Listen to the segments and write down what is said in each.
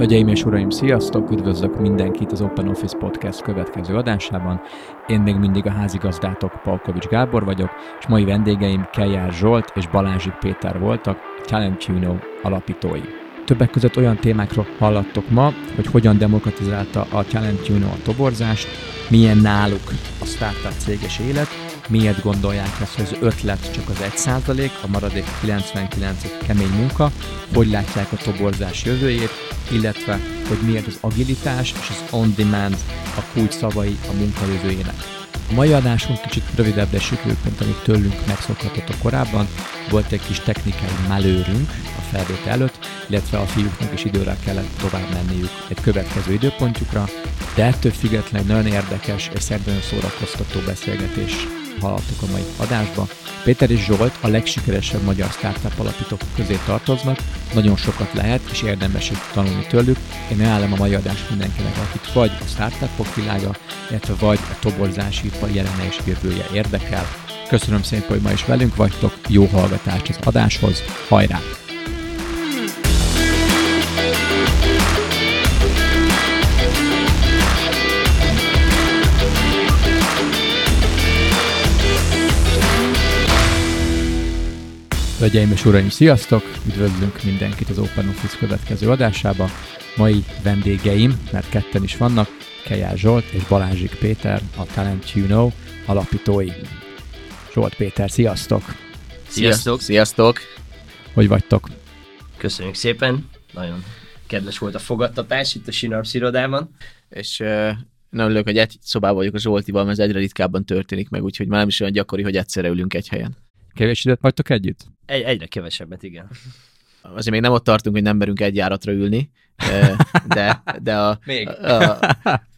Hölgyeim és uraim, sziasztok! Üdvözlök mindenkit az Open Office Podcast következő adásában. Én még mindig a házigazdátok Palkovics Gábor vagyok, és mai vendégeim Kejár Zsolt és Balázsik Péter voltak, Talentuno alapítói. Többek között olyan témákról hallattok ma, hogy hogyan demokratizálta a Talentuno a toborzást, milyen náluk a startup céges élet, miért gondolják ezt, hogy az ötlet csak az 1 százalék, a maradék 99 kemény munka, hogy látják a toborzás jövőjét, illetve hogy miért az agilitás és az on-demand a kulcs szavai a munka. A mai adásunk kicsit rövidebbre sikerült, mint amit tőlünk megszokhatott korábban. Volt egy kis technikai melőrünk a felvétel előtt, illetve a fiúknak is időre kellett tovább menniük egy következő időpontjukra, de ettől függetlenül nagyon érdekes és szerintem szórakoztató beszélgetés hallottuk a mai adásba. Péter és Zsolt a legsikeresebb magyar startup alapítók közé tartoznak, nagyon sokat lehet és érdemes tanulni tőlük. Én ajánlom a mai adást mindenkinek, akit vagy a startupok világa, illetve vagy a toborzási ipar jelene és jövője érdekel. Köszönöm szépen, hogy ma is velünk vagytok, jó hallgatást az adáshoz, hajrá! Hölgyeim és uraim, sziasztok! Üdvözlünk mindenkit az Open Office következő adásába. Mai vendégeim, mert ketten is vannak, Kejár Zsolt és Balázsik Péter, a Talent You Know alapítói. Zsolt Péter, sziasztok! Sziasztok! Sziasztok! Hogy vagytok? Köszönjük szépen! Nagyon kedves volt a fogadtatás itt a Sinarps irodában. És uh, nagyon örülök, hogy egy szobában vagyok a Zsoltival, mert ez egyre ritkábban történik meg, úgyhogy már nem is olyan gyakori, hogy egyszerre ülünk egy helyen. Kevés időt vagytok együtt? Egy, egyre kevesebbet, igen. Azért még nem ott tartunk, hogy nem merünk egy járatra ülni, de, de a, még. a,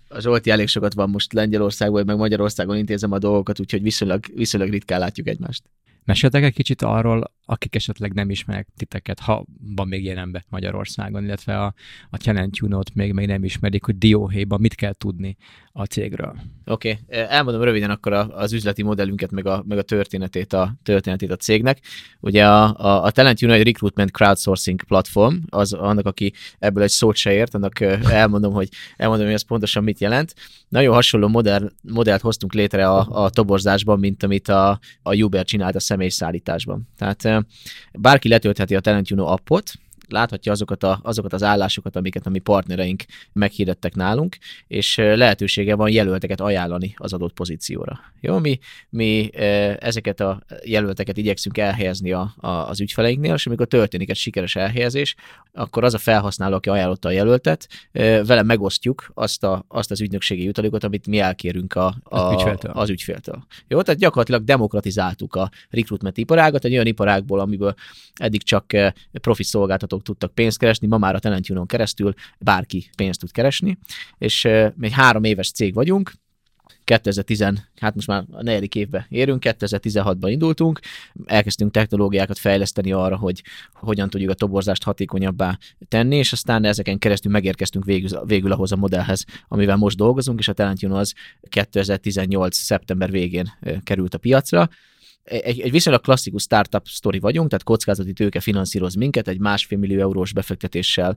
a Zsolti elég sokat van most Lengyelországban, meg Magyarországon intézem a dolgokat, úgyhogy viszonylag, viszonylag ritkán látjuk egymást. Meséltek egy kicsit arról, akik esetleg nem ismernek titeket, ha van még ilyen ember Magyarországon, illetve a, a Talent Juno-t még, még nem ismerik, hogy dióhéjban mit kell tudni a cégről. Oké, okay. elmondom röviden akkor az üzleti modellünket, meg a, meg a történetét, a történetét a cégnek. Ugye a, a, a Talent Juno egy recruitment crowdsourcing platform, az annak, aki ebből egy szót se ért, annak elmondom, hogy elmondom, hogy ez pontosan mit jelent. Nagyon hasonló modell, modellt hoztunk létre a, a toborzásban, mint amit a, a Uber csinált a személyszállításban. Tehát bárki letöltheti a Talent Juno appot, láthatja azokat, a, azokat az állásokat, amiket a mi partnereink meghirdettek nálunk, és lehetősége van jelölteket ajánlani az adott pozícióra. Jó, mi, mi ezeket a jelölteket igyekszünk elhelyezni a, a, az ügyfeleinknél, és amikor történik egy sikeres elhelyezés, akkor az a felhasználó, aki ajánlotta a jelöltet, vele megosztjuk azt, a, azt az ügynökségi jutalékot, amit mi elkérünk a, a, az, ügyféltől. az ügyféltől. Jó, tehát gyakorlatilag demokratizáltuk a recruitment iparágat, egy olyan iparágból, amiből eddig csak profi szolgáltatók tudtak pénzt keresni, ma már a Talent Union keresztül bárki pénzt tud keresni, és mi egy három éves cég vagyunk, 2010, hát most már a negyedik évbe érünk, 2016-ban indultunk, elkezdtünk technológiákat fejleszteni arra, hogy hogyan tudjuk a toborzást hatékonyabbá tenni, és aztán ezeken keresztül megérkeztünk végül, végül ahhoz a modellhez, amivel most dolgozunk, és a Talent az 2018. szeptember végén került a piacra egy, egy viszonylag klasszikus startup sztori vagyunk, tehát kockázati tőke finanszíroz minket, egy másfél millió eurós befektetéssel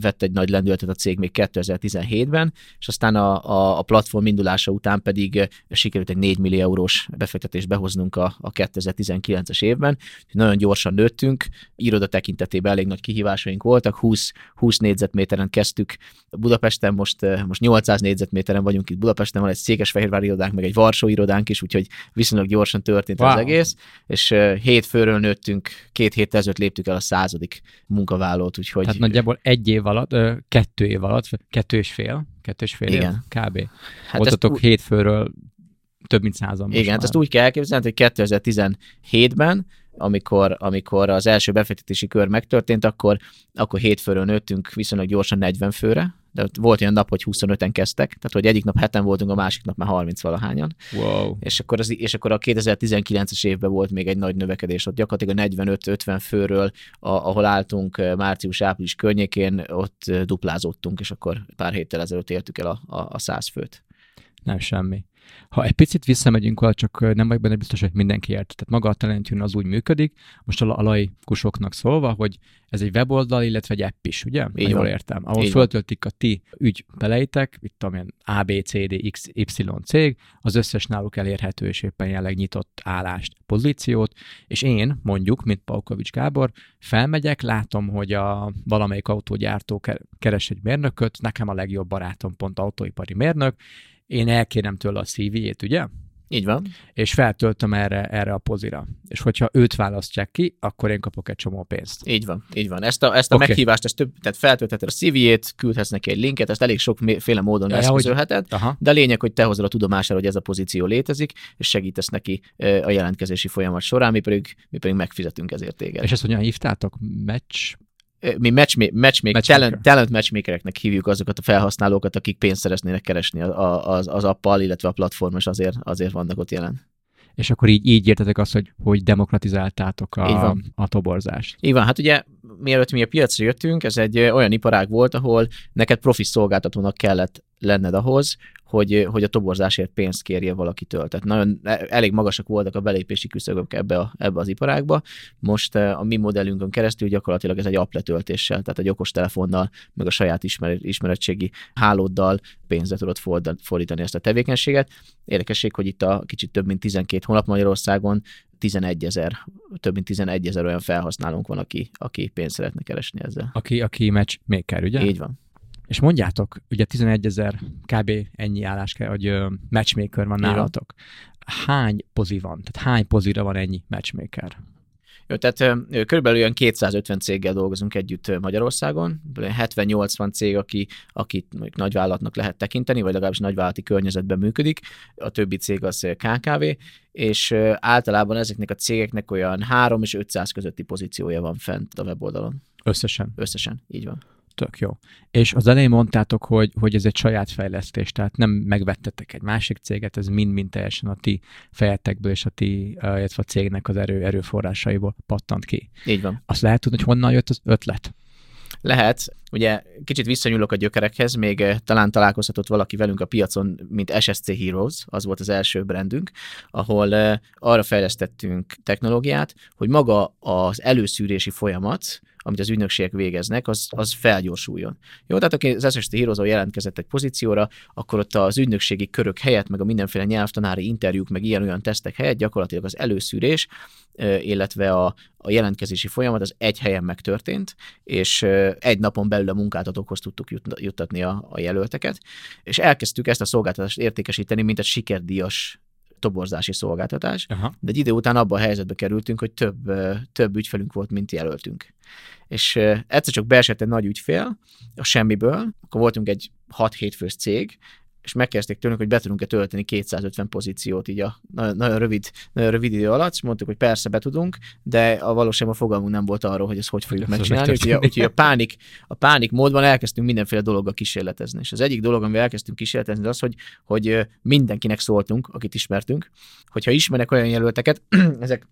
vett egy nagy lendületet a cég még 2017-ben, és aztán a, a, a platform indulása után pedig sikerült egy 4 millió eurós befektetést behoznunk a, a 2019-es évben. Nagyon gyorsan nőttünk, iroda tekintetében elég nagy kihívásaink voltak, 20, 20 négyzetméteren kezdtük Budapesten, most, most 800 négyzetméteren vagyunk itt Budapesten, van egy Székesfehérvár irodánk, meg egy Varsó irodánk is, úgyhogy viszonylag gyorsan történt wow. az egész, és hét főről nőttünk, két hét ezelőtt léptük el a századik munkavállalót, úgyhogy... Tehát nagyjából egy év alatt, kettő év alatt, kettő és fél, kettő és fél Igen. év, kb. Hát Voltatok ú... hét főről több mint százan Igen, hát ezt úgy kell elképzelni, hogy 2017-ben amikor, amikor az első befektetési kör megtörtént, akkor, akkor hétfőről nőttünk viszonylag gyorsan 40 főre, de volt olyan nap, hogy 25-en kezdtek, tehát hogy egyik nap heten voltunk, a másik nap már 30 valahányan. Wow. És akkor, az, és akkor a 2019-es évben volt még egy nagy növekedés, ott gyakorlatilag a 45-50 főről, a, ahol álltunk eh, március-április környékén, ott eh, duplázottunk, és akkor pár héttel ezelőtt értük el a, a, a 100 főt. Nem semmi. Ha egy picit visszamegyünk oda, csak nem vagyok benne biztos, hogy mindenki ért. Tehát maga a Talentune az úgy működik, most a laikusoknak szólva, hogy ez egy weboldal, illetve egy app is, ugye? Így jól értem. Ahol Így föltöltik a ti ügybeleitek, itt amilyen A, B, C, D, X, Y cég, az összes náluk elérhető és éppen jelenleg nyitott állást, pozíciót, és én mondjuk, mint Paukovics Gábor, felmegyek, látom, hogy a valamelyik autógyártó ke- keres egy mérnököt, nekem a legjobb barátom pont autóipari mérnök, én elkérem tőle a CV-jét, ugye? Így van. És feltöltöm erre, erre a pozira. És hogyha őt választják ki, akkor én kapok egy csomó pénzt. Így van, így van. Ezt a, ezt a okay. meghívást, ezt több, tehát feltöltheted a CV-jét, küldhetsz neki egy linket, ezt elég sokféle módon Ja, hogy- eszközölheted, Aha. de a lényeg, hogy te hozod a tudomására, hogy ez a pozíció létezik, és segítesz neki a jelentkezési folyamat során, mi pedig, mi pedig megfizetünk ezért téged. És ezt hogyan hívtátok? Match? Mi matchma- matchmaker, Matchmaker. talent, talent matchmakereknek hívjuk azokat a felhasználókat, akik pénzt szeretnének keresni az, az appal, illetve a platform, és azért, azért vannak ott jelen. És akkor így, így értetek azt, hogy, hogy demokratizáltátok a, a toborzást. Így van, hát ugye mielőtt mi a piacra jöttünk, ez egy olyan iparág volt, ahol neked profi szolgáltatónak kellett lenned ahhoz, hogy, hogy a toborzásért pénzt kérje valakitől. Tehát nagyon e- elég magasak voltak a belépési küszöbök ebbe, a, ebbe az iparágba. Most a mi modellünkön keresztül gyakorlatilag ez egy app letöltéssel, tehát egy okostelefonnal, meg a saját ismer, ismeretségi hálóddal pénzre tudod ford- fordítani ezt a tevékenységet. Érdekesség, hogy itt a kicsit több mint 12 hónap Magyarországon 11 ezer, több mint 11 ezer olyan felhasználónk van, aki, aki pénzt szeretne keresni ezzel. Aki, aki matchmaker, ugye? Így van. És mondjátok, ugye 11 ezer kb. ennyi állás kell, hogy matchmaker van. nálatok. Hány pozi van? Tehát hány pozira van ennyi matchmaker? Jó, tehát körülbelül olyan 250 céggel dolgozunk együtt Magyarországon, 70-80 cég, aki, akit mondjuk nagyvállalatnak lehet tekinteni, vagy legalábbis nagyvállalati környezetben működik, a többi cég az KKV, és általában ezeknek a cégeknek olyan 3 és 500 közötti pozíciója van fent a weboldalon. Összesen. Összesen, így van. Tök jó. És az elején mondtátok, hogy, hogy ez egy saját fejlesztés, tehát nem megvettetek egy másik céget, ez mind-mind teljesen a ti fejetekből és a ti, illetve a cégnek az erő, erőforrásaiból pattant ki. Így van. Azt lehet tudni, hogy honnan jött az ötlet? Lehet, ugye kicsit visszanyúlok a gyökerekhez, még talán találkozhatott valaki velünk a piacon, mint SSC Heroes, az volt az első brandünk, ahol arra fejlesztettünk technológiát, hogy maga az előszűrési folyamat, amit az ügynökségek végeznek, az, az felgyorsuljon. Jó, tehát aki az SST heroes jelentkezett egy pozícióra, akkor ott az ügynökségi körök helyett, meg a mindenféle nyelvtanári interjúk, meg ilyen-olyan tesztek helyett gyakorlatilag az előszűrés, illetve a, a jelentkezési folyamat az egy helyen megtörtént, és egy napon belül a munkáltatókhoz tudtuk jut- juttatni a, a jelölteket, és elkezdtük ezt a szolgáltatást értékesíteni, mint egy sikerdíjas toborzási szolgáltatás, Aha. de egy idő után abba a helyzetbe kerültünk, hogy több, több ügyfelünk volt, mint jelöltünk. És egyszer csak beesett egy nagy ügyfél a semmiből, akkor voltunk egy 6-7 fős cég, és megkezdték tőlünk, hogy be tudunk-e tölteni 250 pozíciót így a nagyon, nagyon, rövid, nagyon rövid idő alatt, és mondtuk, hogy persze be tudunk, de a valóságban fogalmunk nem volt arról, hogy ezt hogy fogjuk megcsinálni, úgyhogy a, úgyhogy a, pánik, a pánik módban elkezdtünk mindenféle dologgal kísérletezni. És az egyik dolog, amivel elkezdtünk kísérletezni, az az, hogy, hogy mindenkinek szóltunk, akit ismertünk, hogyha ismernek olyan jelölteket, ezek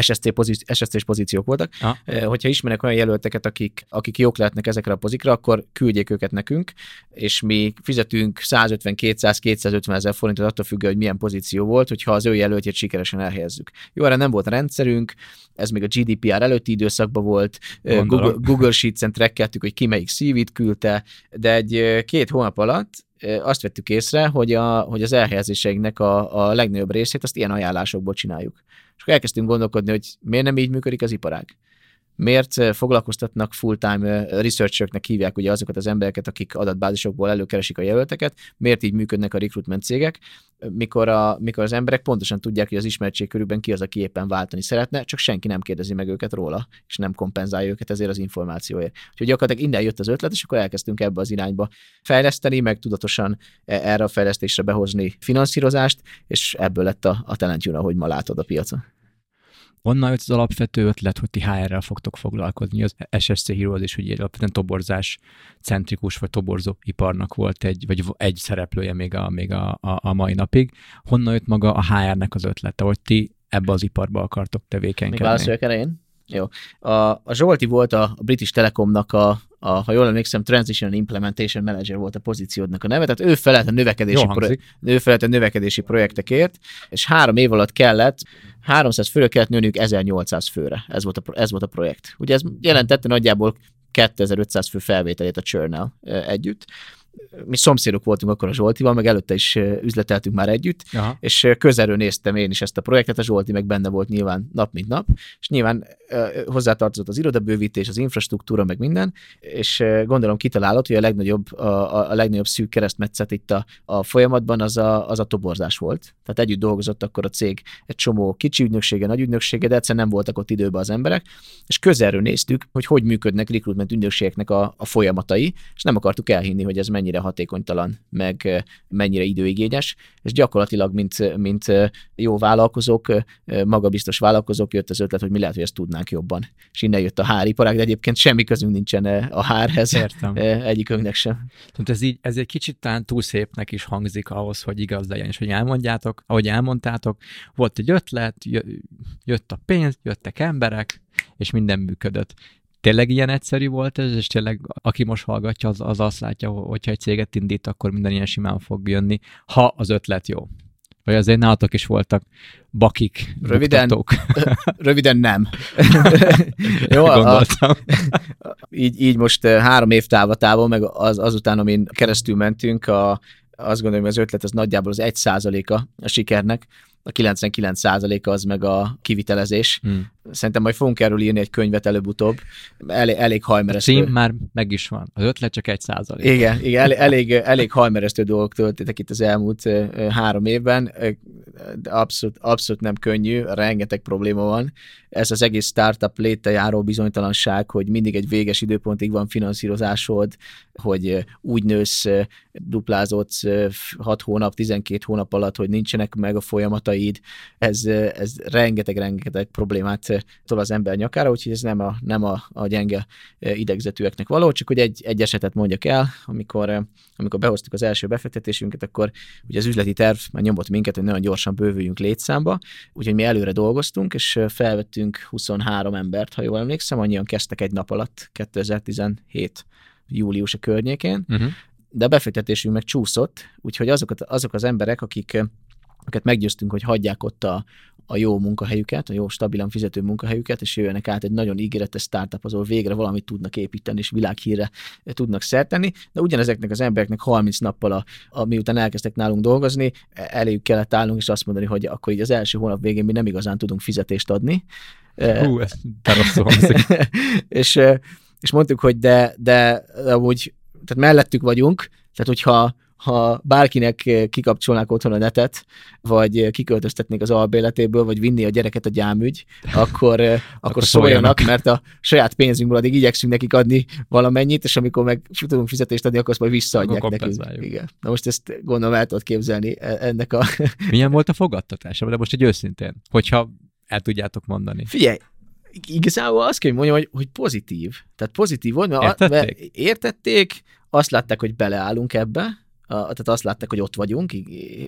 SSC pozíci- SSC-s pozíciók voltak. Eh, hogyha ismernek olyan jelölteket, akik, akik jók lehetnek ezekre a pozikra, akkor küldjék őket nekünk, és mi fizetünk 150-200-250 ezer forintot attól függően, hogy milyen pozíció volt, hogyha az ő jelöltjét sikeresen elhelyezzük. Jó, erre nem volt rendszerünk, ez még a GDPR előtti időszakban volt, Gondolom. Google, Google Sheets-en trekkeltük, hogy ki melyik CV-t küldte, de egy két hónap alatt azt vettük észre, hogy, a, hogy az elhelyezéseinknek a, a legnagyobb részét azt ilyen ajánlásokból csináljuk. És akkor elkezdtünk gondolkodni, hogy miért nem így működik az iparág. Miért eh, foglalkoztatnak full-time eh, researchernek hívják ugye azokat az embereket, akik adatbázisokból előkeresik a jelölteket, miért így működnek a recruitment cégek, mikor, a, mikor az emberek pontosan tudják, hogy az ismertség körülben ki az, aki éppen váltani szeretne, csak senki nem kérdezi meg őket róla, és nem kompenzálja őket ezért az információért. Úgyhogy gyakorlatilag innen jött az ötlet, és akkor elkezdtünk ebbe az irányba fejleszteni, meg tudatosan e- erre a fejlesztésre behozni finanszírozást, és ebből lett a, a Talent Juna, ma látod a piacon. Onnan jött az alapvető ötlet, hogy ti HR-rel fogtok foglalkozni. Az SSC Heroes is ugye alapvetően toborzás centrikus vagy toborzó iparnak volt egy, vagy egy szereplője még a, még a, a, a mai napig. Honnan jött maga a HR-nek az ötlete, hogy ti ebbe az iparba akartok Még tevékenykedni? válaszoljak erre én? Jó. A, a Zsolti volt a British Telekomnak a, a, ha jól emlékszem, Transition Implementation Manager volt a pozíciódnak a neve, tehát ő felelt a növekedési, hangzik. ő felelt a növekedési projektekért, és három év alatt kellett 300 főre kellett nőniük 1800 főre. Ez volt a, pro- ez volt a projekt. Ugye ez jelentette nagyjából 2500 fő felvételét a churn együtt. Mi szomszédok voltunk akkor a Zsoltival, meg előtte is üzleteltünk már együtt, Aha. és közelről néztem én is ezt a projektet, a Zsolti meg benne volt nyilván nap mint nap, és nyilván hozzátartozott az irodabővítés, az infrastruktúra, meg minden, és gondolom kitalálott, hogy a legnagyobb, a, a, legnagyobb szűk keresztmetszet itt a, a folyamatban az a, az a toborzás volt. Tehát együtt dolgozott akkor a cég egy csomó kicsi ügynöksége, nagy ügynöksége, de egyszerűen nem voltak ott időben az emberek, és közelről néztük, hogy hogy működnek recruitment ügynökségeknek a, a folyamatai, és nem akartuk elhinni, hogy ez mennyire hatékonytalan, meg mennyire időigényes, és gyakorlatilag, mint, mint jó vállalkozók, magabiztos vállalkozók jött az ötlet, hogy mi lehet, hogy ezt tudnánk jobban. És innen jött a háriparág, de egyébként semmi közünk nincsen a hárhez, Értem. egyikünknek sem. Tehát ez így, ez egy kicsit talán túl szépnek is hangzik ahhoz, hogy igaz legyen, és hogy elmondjátok, ahogy elmondtátok, volt egy ötlet, jö- jött a pénz, jöttek emberek, és minden működött. Tényleg ilyen egyszerű volt ez, és tényleg aki most hallgatja, az, az azt látja, hogyha egy céget indít, akkor minden ilyen simán fog jönni, ha az ötlet jó. Vagy azért nálatok is voltak bakik, Röviden, buktatók. Röviden nem. Jó, a, gondoltam. így, így most eh, három év távlatában, meg az, azután, amin keresztül mentünk, a, azt gondolom, hogy az ötlet az nagyjából az 1 százaléka a sikernek, a 99 százaléka az meg a kivitelezés. Hmm. Szerintem majd fogunk erről írni egy könyvet előbb-utóbb. Elég, elég A hajmeresztő. cím már meg is van. Az ötlet csak egy százalék. Igen, igen elég, elég, elég hajmeresztő dolgok történtek itt az elmúlt három évben. Abszolút, abszolút nem könnyű, rengeteg probléma van. Ez az egész startup léte járó bizonytalanság, hogy mindig egy véges időpontig van finanszírozásod, hogy úgy nősz, duplázódsz 6 hónap, 12 hónap alatt, hogy nincsenek meg a folyamataid. Ez, ez rengeteg-rengeteg problémát tol az ember nyakára, úgyhogy ez nem a, nem a, a gyenge ö, idegzetűeknek való, csak hogy egy, egy esetet mondjak el, amikor, ö, amikor behoztuk az első befektetésünket, akkor ugye az üzleti terv már nyomott minket, hogy nagyon gyorsan bővüljünk létszámba, úgyhogy mi előre dolgoztunk, és ö, felvettünk 23 embert, ha jól emlékszem, annyian kezdtek egy nap alatt 2017 július a környékén, Uh-huh. de a befektetésünk meg csúszott, úgyhogy azokat, azok az emberek, akik, akiket meggyőztünk, hogy hagyják ott a, a jó munkahelyüket, a jó stabilan fizető munkahelyüket, és jöjjenek át egy nagyon ígéretes startup, ahol végre valamit tudnak építeni, és világhírre tudnak szerteni, de ugyanezeknek az embereknek 30 nappal, a, a, miután elkezdtek nálunk dolgozni, eléjük kellett állnunk, és azt mondani, hogy akkor így az első hónap végén mi nem igazán tudunk fizetést adni. Hú, ez rosszul és, ö, és mondtuk, hogy de, de amúgy, tehát mellettük vagyunk, tehát hogyha ha bárkinek eh, kikapcsolnák otthon a netet, vagy eh, kiköltöztetnék az albéletéből, vagy vinni a gyereket a gyámügy, akkor, eh, akkor, Akkor szóljanak, szóljanak. mert a saját pénzünkből addig igyekszünk nekik adni valamennyit, és amikor meg tudunk fizetést adni, akkor azt majd visszaadják Akkor nekünk. Igen. Na most ezt gondolom el tudod képzelni e- ennek a... Milyen volt a fogadtatása? De most egy őszintén, hogyha el tudjátok mondani. Figyelj, igazából azt kell, hogy mondjam, hogy, hogy pozitív. Tehát pozitív volt, mert, a- mert Értették? értették, azt látták, hogy beleállunk ebbe, tehát azt látták, hogy ott vagyunk,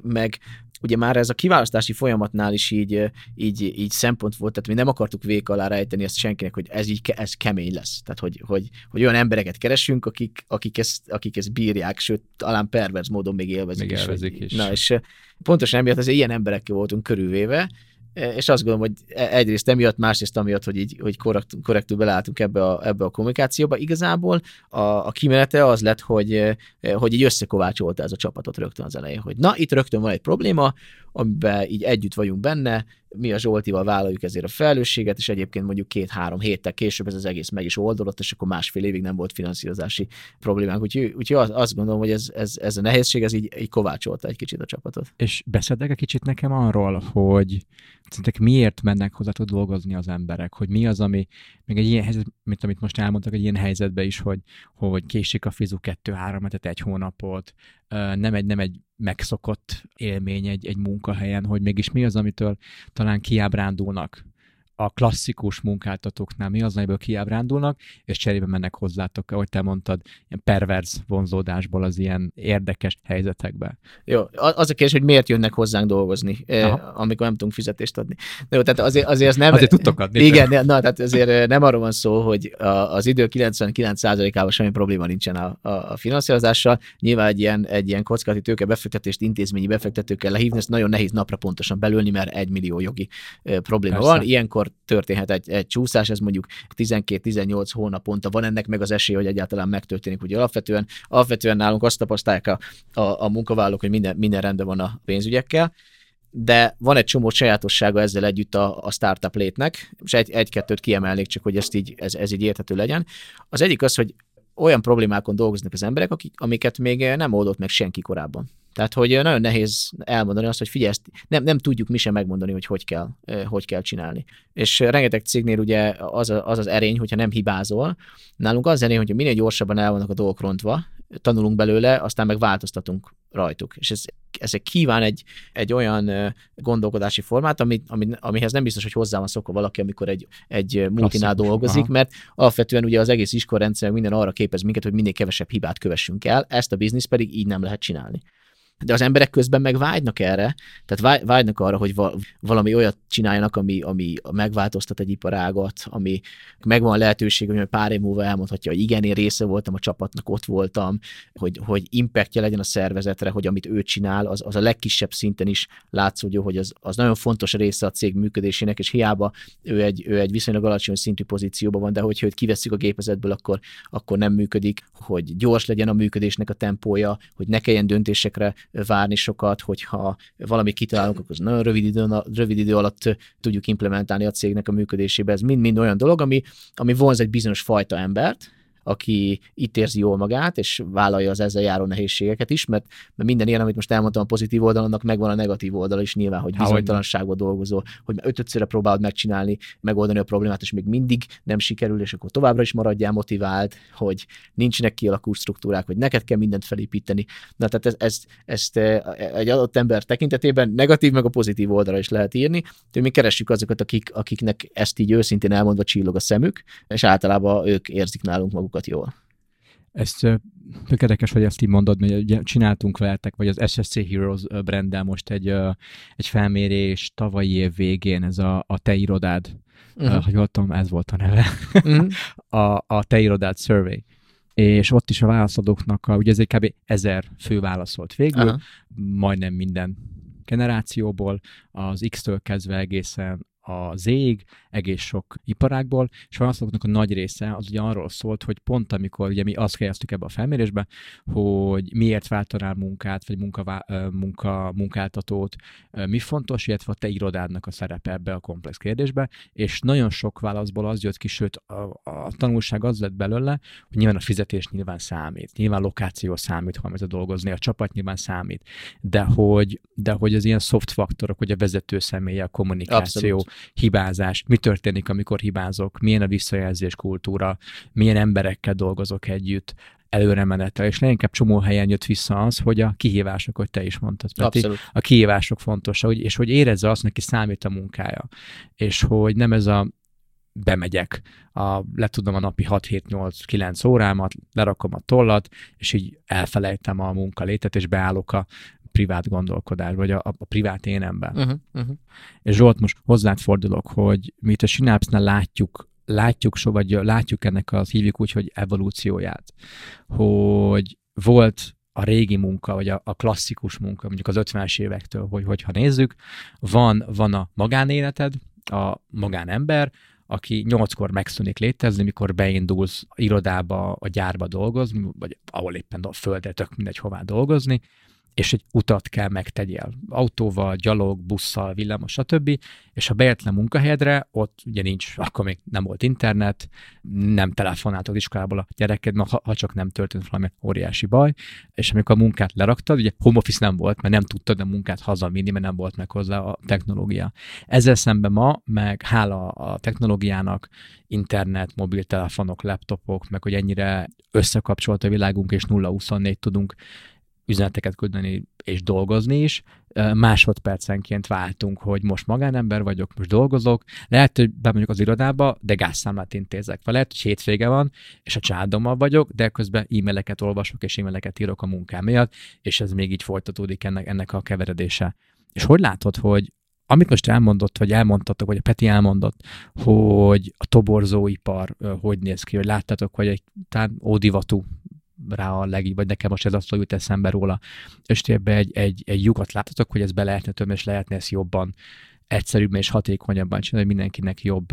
meg ugye már ez a kiválasztási folyamatnál is így, így, így szempont volt, tehát mi nem akartuk vék alá rejteni ezt senkinek, hogy ez így ez kemény lesz. Tehát, hogy, hogy, hogy olyan embereket keresünk, akik, akik, ezt, akik ezt bírják, sőt, talán perverz módon még élvezik Még is. élvezik hogy, is. Na, és pontosan emiatt azért ilyen emberekkel voltunk körülvéve, és azt gondolom, hogy e- egyrészt emiatt, másrészt amiatt, hogy így hogy korrekt, korrektül beleálltunk ebbe a, ebbe a kommunikációba. Igazából a, a kimenete az lett, hogy, eh, hogy így összekovácsolta ez a csapatot rögtön az elején, hogy na, itt rögtön van egy probléma, amiben így együtt vagyunk benne, mi a Zsoltival vállaljuk ezért a felelősséget, és egyébként mondjuk két-három héttel később ez az egész meg is oldódott, és akkor másfél évig nem volt finanszírozási problémánk. Úgyhogy, úgyhogy azt, gondolom, hogy ez, ez, ez a nehézség, ez így, így kovácsolta egy kicsit a csapatot. És beszéltek egy kicsit nekem arról, hogy szerintek miért mennek hozzátok dolgozni az emberek, hogy mi az, ami még egy ilyen helyzet, mint amit most elmondtak, egy ilyen helyzetben is, hogy, hogy késik a fizu kettő-három hetet, egy hónapot, nem egy, nem egy megszokott élmény egy, egy munkahelyen, hogy mégis mi az, amitől talán kiábrándulnak a klasszikus munkáltatóknál mi az, amiből kiábrándulnak, és cserébe mennek hozzátok, ahogy te mondtad, ilyen perverz vonzódásból az ilyen érdekes helyzetekbe. Jó, az a kérdés, hogy miért jönnek hozzánk dolgozni, Aha. amikor nem tudunk fizetést adni. De jó, tehát azért, azért az nem... Azért tudtok adni. Igen, na, tehát azért nem arról van szó, hogy az idő 99%-ában semmi probléma nincsen a, a, finanszírozással. Nyilván egy ilyen, egy ilyen kockázati tőke befektetést intézményi befektetőkkel lehívni, ezt nagyon nehéz napra pontosan belülni, mert egy millió jogi probléma Persze. van. Ilyenkor történhet egy, egy csúszás, ez mondjuk 12-18 hónaponta van ennek meg az esély, hogy egyáltalán megtörténik. Ugye alapvetően, alapvetően nálunk azt tapasztalják a, a, a munkavállalók, hogy minden, minden rendben van a pénzügyekkel, de van egy csomó sajátossága ezzel együtt a, a startup létnek, és egy, egy-kettőt kiemelnék, csak hogy ezt így, ez, ez így érthető legyen. Az egyik az, hogy olyan problémákon dolgoznak az emberek, akik, amiket még nem oldott meg senki korábban. Tehát, hogy nagyon nehéz elmondani azt, hogy figyelj, ezt nem, nem tudjuk mi sem megmondani, hogy hogy kell, hogy kell csinálni. És rengeteg cégnél ugye az, az az erény, hogyha nem hibázol. Nálunk az erény, hogy minél gyorsabban el vannak a dolgok rontva, tanulunk belőle, aztán meg változtatunk rajtuk. És ez, ez kíván egy, egy olyan gondolkodási formát, ami, ami, amihez nem biztos, hogy hozzá van szokva valaki, amikor egy, egy multinál dolgozik, aha. mert alapvetően ugye az egész iskolarendszer minden arra képez minket, hogy minél kevesebb hibát kövessünk el, ezt a biznisz pedig így nem lehet csinálni de az emberek közben meg vágynak erre, tehát vágynak arra, hogy valami olyat csináljanak, ami, ami megváltoztat egy iparágat, ami megvan a lehetőség, hogy pár év múlva elmondhatja, hogy igen, én része voltam a csapatnak, ott voltam, hogy, hogy impactja legyen a szervezetre, hogy amit ő csinál, az, az a legkisebb szinten is látszódjon, hogy az, az nagyon fontos része a cég működésének, és hiába ő egy, ő egy viszonylag alacsony szintű pozícióban van, de hogyha őt kivesszük a gépezetből, akkor, akkor nem működik, hogy gyors legyen a működésnek a tempója, hogy ne kelljen döntésekre várni sokat, hogyha valami kitalálunk, akkor az nagyon rövid idő, rövid idő alatt tudjuk implementálni a cégnek a működésébe. Ez mind-mind olyan dolog, ami, ami vonz egy bizonyos fajta embert, aki itt érzi jól magát, és vállalja az ezzel járó nehézségeket is, mert, mert minden ilyen, amit most elmondtam a pozitív oldalon, annak megvan a negatív oldala is nyilván, hogy bizonytalanságban dolgozol, hogy ötödszörre próbálod megcsinálni, megoldani a problémát, és még mindig nem sikerül, és akkor továbbra is maradjál motivált, hogy nincsenek kialakult struktúrák, hogy neked kell mindent felépíteni. Na, tehát ez, ez, ezt egy adott ember tekintetében negatív, meg a pozitív oldalra is lehet írni. Tehát mi keressük azokat, akik, akiknek ezt így őszintén elmondva csillog a szemük, és általában ők érzik nálunk magukat magukat jól. Ez tökéletes, hogy ezt így mondod, mert ugye csináltunk veletek, vagy az SSC Heroes branddel most egy, egy felmérés tavalyi év végén, ez a, a te irodád, uh-huh. hogy voltam, ez volt a neve, uh-huh. a, a te irodád survey és ott is a válaszadóknak, a, ugye ez egy kb. ezer fő válaszolt végül, uh-huh. majdnem minden generációból, az X-től kezdve egészen a zég, egész sok iparágból, és válaszolóknak a nagy része az ugye arról szólt, hogy pont amikor ugye mi azt helyeztük ebbe a felmérésbe, hogy miért váltanál munkát, vagy munka, munka, munkáltatót, mi fontos, illetve a te irodádnak a szerepe ebbe a komplex kérdésbe, és nagyon sok válaszból az jött ki, sőt a, a tanulság az lett belőle, hogy nyilván a fizetés nyilván számít, nyilván lokáció számít, ha a dolgozni, a csapat nyilván számít, de hogy, de hogy az ilyen soft faktorok, hogy a vezető személye, a kommunikáció, Abszolút. Hibázás, mi történik, amikor hibázok, milyen a visszajelzés kultúra, milyen emberekkel dolgozok együtt, előre menetel, és leginkább csomó helyen jött vissza az, hogy a kihívások, hogy te is mondtad, Peti, Abszolút. a kihívások fontosak, és hogy érezze azt, neki számít a munkája, és hogy nem ez a bemegyek, a, letudom a napi 6-7-8-9 órámat, lerakom a tollat, és így elfelejtem a munkalétet, és beállok a privát gondolkodás, vagy a, a, privát énemben. Uh-huh, uh-huh. És Zsolt, most hozzád fordulok, hogy mi itt a Synapse-nál látjuk látjuk, so, vagy látjuk ennek az hívjuk úgy, hogy evolúcióját, hogy volt a régi munka, vagy a, a klasszikus munka, mondjuk az 50-es évektől, hogy hogyha nézzük, van, van a magánéleted, a magánember, aki nyolckor megszűnik létezni, mikor beindulsz irodába, a gyárba dolgozni, vagy ahol éppen a földre, tök mindegy hová dolgozni, és egy utat kell megtegyél. Autóval, gyalog, busszal, villamos, stb. És a beértlen munkahelyedre, ott ugye nincs, akkor még nem volt internet, nem telefonáltak iskolából a gyereked, ha, ha csak nem történt valami óriási baj, és amikor a munkát leraktad, ugye home office nem volt, mert nem tudtad a munkát hazavinni, mert nem volt meg hozzá a technológia. Ezzel szemben ma, meg hála a technológiának, internet, mobiltelefonok, laptopok, meg hogy ennyire összekapcsolt a világunk, és 0-24 tudunk üzeneteket küldeni és dolgozni is. Másodpercenként váltunk, hogy most magánember vagyok, most dolgozok. Lehet, hogy bemondjuk az irodába, de gázszámlát intézek fel. Lehet, hogy hétvége van, és a családommal vagyok, de közben e-maileket olvasok, és e-maileket írok a munkám miatt, és ez még így folytatódik ennek, ennek a keveredése. És hogy látod, hogy amit most elmondott, vagy elmondtatok, vagy a Peti elmondott, hogy a toborzóipar hogy néz ki, hogy láttatok, hogy egy talán ódivatú rá a legjobb, vagy nekem most ez azt jut eszembe róla, tényleg egy, egy, egy lyukat láttatok, hogy ez be lehetne tömni, és lehetne ezt jobban egyszerűbben és hatékonyabban csinálni, hogy mindenkinek jobb,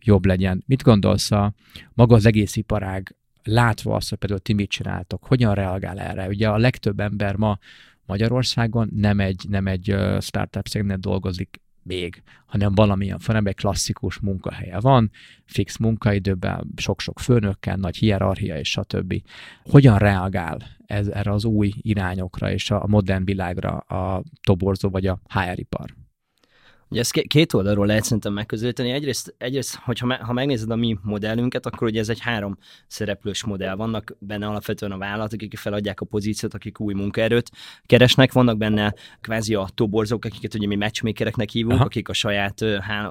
jobb legyen. Mit gondolsz a maga az egész iparág látva azt, hogy például ti mit csináltok, hogyan reagál erre? Ugye a legtöbb ember ma Magyarországon nem egy, nem egy startup cégnél dolgozik még, hanem valamilyen egy klasszikus munkahelye van, fix munkaidőben, sok-sok főnökkel, nagy hierarchia és stb. Hogyan reagál ez erre az új irányokra és a modern világra a toborzó vagy a HR ipar? Ugye ezt két oldalról lehet szerintem megközelíteni. Egyrészt, egyrészt hogyha me, ha megnézed a mi modellünket, akkor ugye ez egy három szereplős modell. Vannak benne alapvetően a vállalatok, akik feladják a pozíciót, akik új munkaerőt keresnek, vannak benne kvázi a toborzók, akiket ugye mi matchmakereknek hívunk, Aha. akik a saját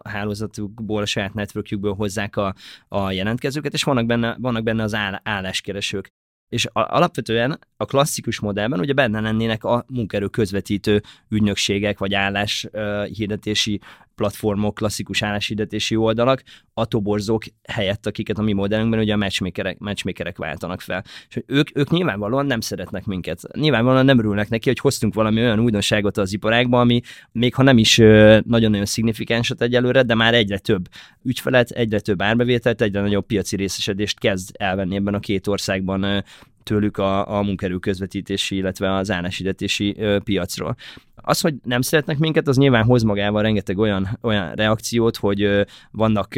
hálózatukból, a saját networkjükből hozzák a, a jelentkezőket, és vannak benne, vannak benne az áll, álláskeresők és alapvetően a klasszikus modellben ugye benne lennének a munkerő közvetítő ügynökségek, vagy álláshirdetési platformok, klasszikus álláshirdetési oldalak, a toborzók helyett, akiket a mi modellünkben ugye a matchmakerek, matchmakerek váltanak fel. És ők, ők nyilvánvalóan nem szeretnek minket. Nyilvánvalóan nem örülnek neki, hogy hoztunk valami olyan újdonságot az iparágba, ami még ha nem is nagyon-nagyon szignifikánsat egyelőre, de már egyre több ügyfelet, egyre több árbevételt, egyre nagyobb piaci részesedést kezd elvenni ebben a két országban tőlük a, a munkerő közvetítési, illetve az állásidetési ö, piacról. Az, hogy nem szeretnek minket, az nyilván hoz magával rengeteg olyan, olyan reakciót, hogy vannak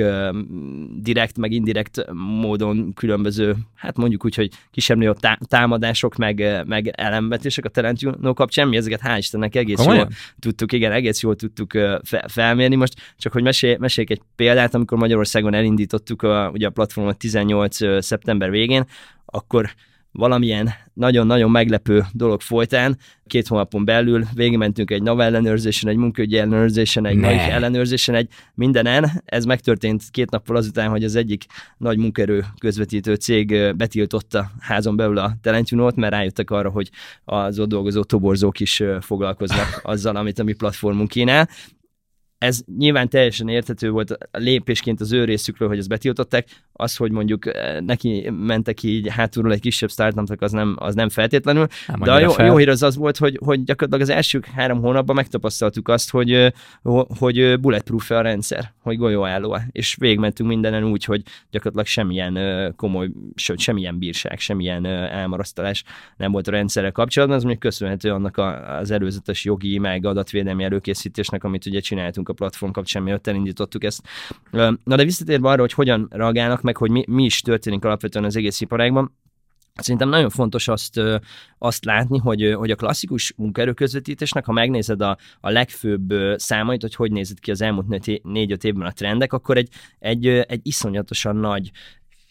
direkt, meg indirekt módon különböző, hát mondjuk úgy, hogy kisebb tá- támadások, meg, meg elemvetések a Talent kapcsán, mi ezeket hál' Istennek egész Komolyan? jól tudtuk, igen, egész jól tudtuk fe, felmérni. Most csak, hogy mesél, meséljek egy példát, amikor Magyarországon elindítottuk a, ugye a platformot 18 szeptember végén, akkor valamilyen nagyon-nagyon meglepő dolog folytán, két hónapon belül végigmentünk egy NAV ellenőrzésen, egy munkaügyi ellenőrzésen, egy NAIF ellenőrzésen, egy mindenen. Ez megtörtént két nappal azután, hogy az egyik nagy munkerő közvetítő cég betiltotta házon belül a Talentjunót, mert rájöttek arra, hogy az ott dolgozó toborzók is foglalkoznak azzal, amit a mi platformunk kínál ez nyilván teljesen érthető volt lépésként az ő részükről, hogy ezt betiltották, az, hogy mondjuk eh, neki mentek így hátulról egy kisebb startupnak, az nem, az nem feltétlenül. Nem De a jó, jó hír az az volt, hogy, hogy gyakorlatilag az első három hónapban megtapasztaltuk azt, hogy, eh, hogy eh, bulletproof a rendszer, hogy golyóálló. És végmentünk mindenen úgy, hogy gyakorlatilag semmilyen komoly, sőt, semmilyen bírság, semmilyen elmarasztalás nem volt a rendszerrel kapcsolatban, az még köszönhető annak az előzetes jogi, meg adatvédelmi előkészítésnek, amit ugye csináltunk a platform kapcsán, miatt elindítottuk ezt. Na de visszatérve arra, hogy hogyan reagálnak, meg hogy mi, mi is történik alapvetően az egész iparágban, Szerintem nagyon fontos azt, azt látni, hogy, hogy a klasszikus munkaerőközvetítésnek, ha megnézed a, a legfőbb számait, hogy hogy nézett ki az elmúlt négy-öt évben a trendek, akkor egy, egy, egy iszonyatosan nagy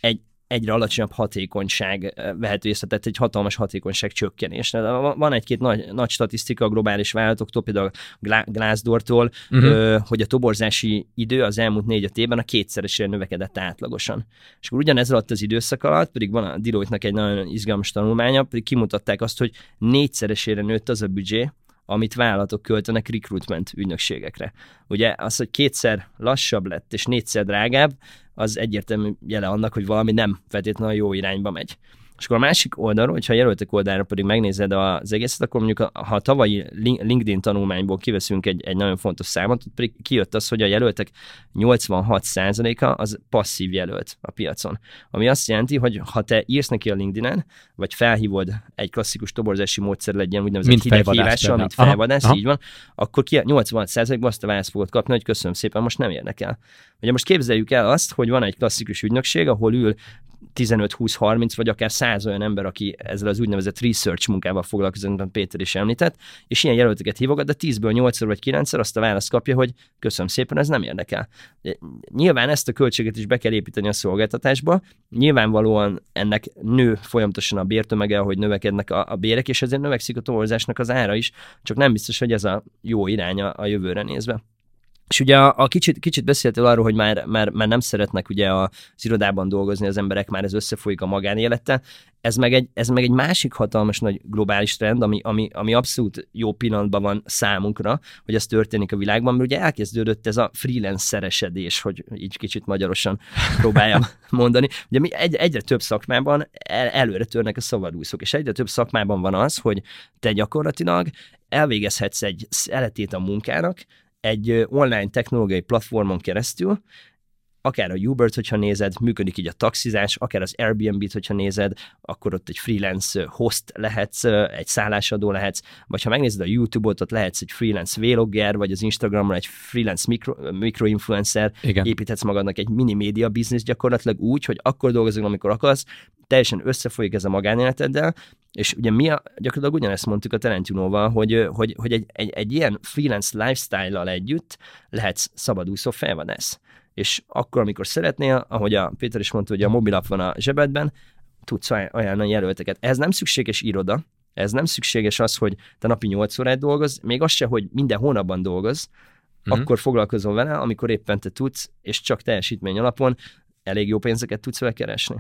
egy egyre alacsonyabb hatékonyság vehető észre, tehát egy hatalmas hatékonyság csökkenés. Van egy-két nagy, nagy statisztika a globális vállalatoktól, például a Glassdoor-tól, uh-huh. hogy a toborzási idő az elmúlt négy évben a kétszeresére növekedett átlagosan. És akkor ugyanez alatt az időszak alatt, pedig van a Deloitte-nak egy nagyon izgalmas tanulmánya, pedig kimutatták azt, hogy négyszeresére nőtt az a büdzsé, amit vállalatok költenek recruitment ügynökségekre. Ugye az, hogy kétszer lassabb lett és négyszer drágább, az egyértelmű jele annak, hogy valami nem feltétlenül jó irányba megy. És akkor a másik oldalról, hogyha a jelöltek oldalra pedig megnézed az egészet, akkor mondjuk ha a tavalyi LinkedIn tanulmányból kiveszünk egy, egy nagyon fontos számot, ott pedig kijött az, hogy a jelöltek 86%-a az passzív jelölt a piacon. Ami azt jelenti, hogy ha te írsz neki a LinkedIn-en, vagy felhívod egy klasszikus toborzási módszer legyen, úgynevezett mint hideghívással, mint felvadász, aha, így van, akkor ki 86%-ban azt a választ fogod kapni, hogy köszönöm szépen, most nem érnek el. Ugye most képzeljük el azt, hogy van egy klasszikus ügynökség, ahol ül 15-20-30 vagy akár 100 olyan ember, aki ezzel az úgynevezett research munkával foglalkozik, amit Péter is említett, és ilyen jelölteket hívogat, de 10-ből 8 vagy 9 azt a választ kapja, hogy köszönöm szépen, ez nem érdekel. Nyilván ezt a költséget is be kell építeni a szolgáltatásba, nyilvánvalóan ennek nő folyamatosan a bértömege, hogy növekednek a, a bérek, és ezért növekszik a toborzásnak az ára is, csak nem biztos, hogy ez a jó iránya a jövőre nézve. És ugye a, a kicsit, kicsit beszéltél arról, hogy már, már, már nem szeretnek ugye az irodában dolgozni az emberek, már ez összefolyik a magánélettel. Ez meg egy, ez meg egy másik hatalmas nagy globális trend, ami, ami, ami abszolút jó pillanatban van számunkra, hogy ez történik a világban, mert ugye elkezdődött ez a freelanceresedés, hogy így kicsit magyarosan próbáljam mondani. Ugye mi egy, egyre több szakmában el, előre törnek a szabadúszók, és egyre több szakmában van az, hogy te gyakorlatilag elvégezhetsz egy szeletét a munkának, egy online technológiai platformon keresztül, akár a Uber-t, hogyha nézed, működik így a taxizás, akár az Airbnb-t, hogyha nézed, akkor ott egy freelance host lehetsz, egy szállásadó lehetsz, vagy ha megnézed a YouTube-ot, ott lehetsz egy freelance vlogger, vagy az Instagramon egy freelance mikro, mikroinfluencer, Igen. építhetsz magadnak egy mini média biznisz gyakorlatilag úgy, hogy akkor dolgozol, amikor akarsz, teljesen összefolyik ez a magánéleteddel, és ugye mi a, gyakorlatilag ugyanezt mondtuk a Talentinóval, hogy, hogy, hogy egy, egy, egy ilyen freelance lifestyle-lal együtt lehetsz szabadúszó felvadász. És akkor, amikor szeretnél, ahogy a Péter is mondta, hogy a mobilap van a zsebedben, tudsz ajánlani jelölteket. Ez nem szükséges iroda, ez nem szükséges az, hogy te napi 8 órát dolgoz, még az se, hogy minden hónapban dolgoz, uh-huh. akkor foglalkozol vele, amikor éppen te tudsz, és csak teljesítmény alapon elég jó pénzeket tudsz vele keresni.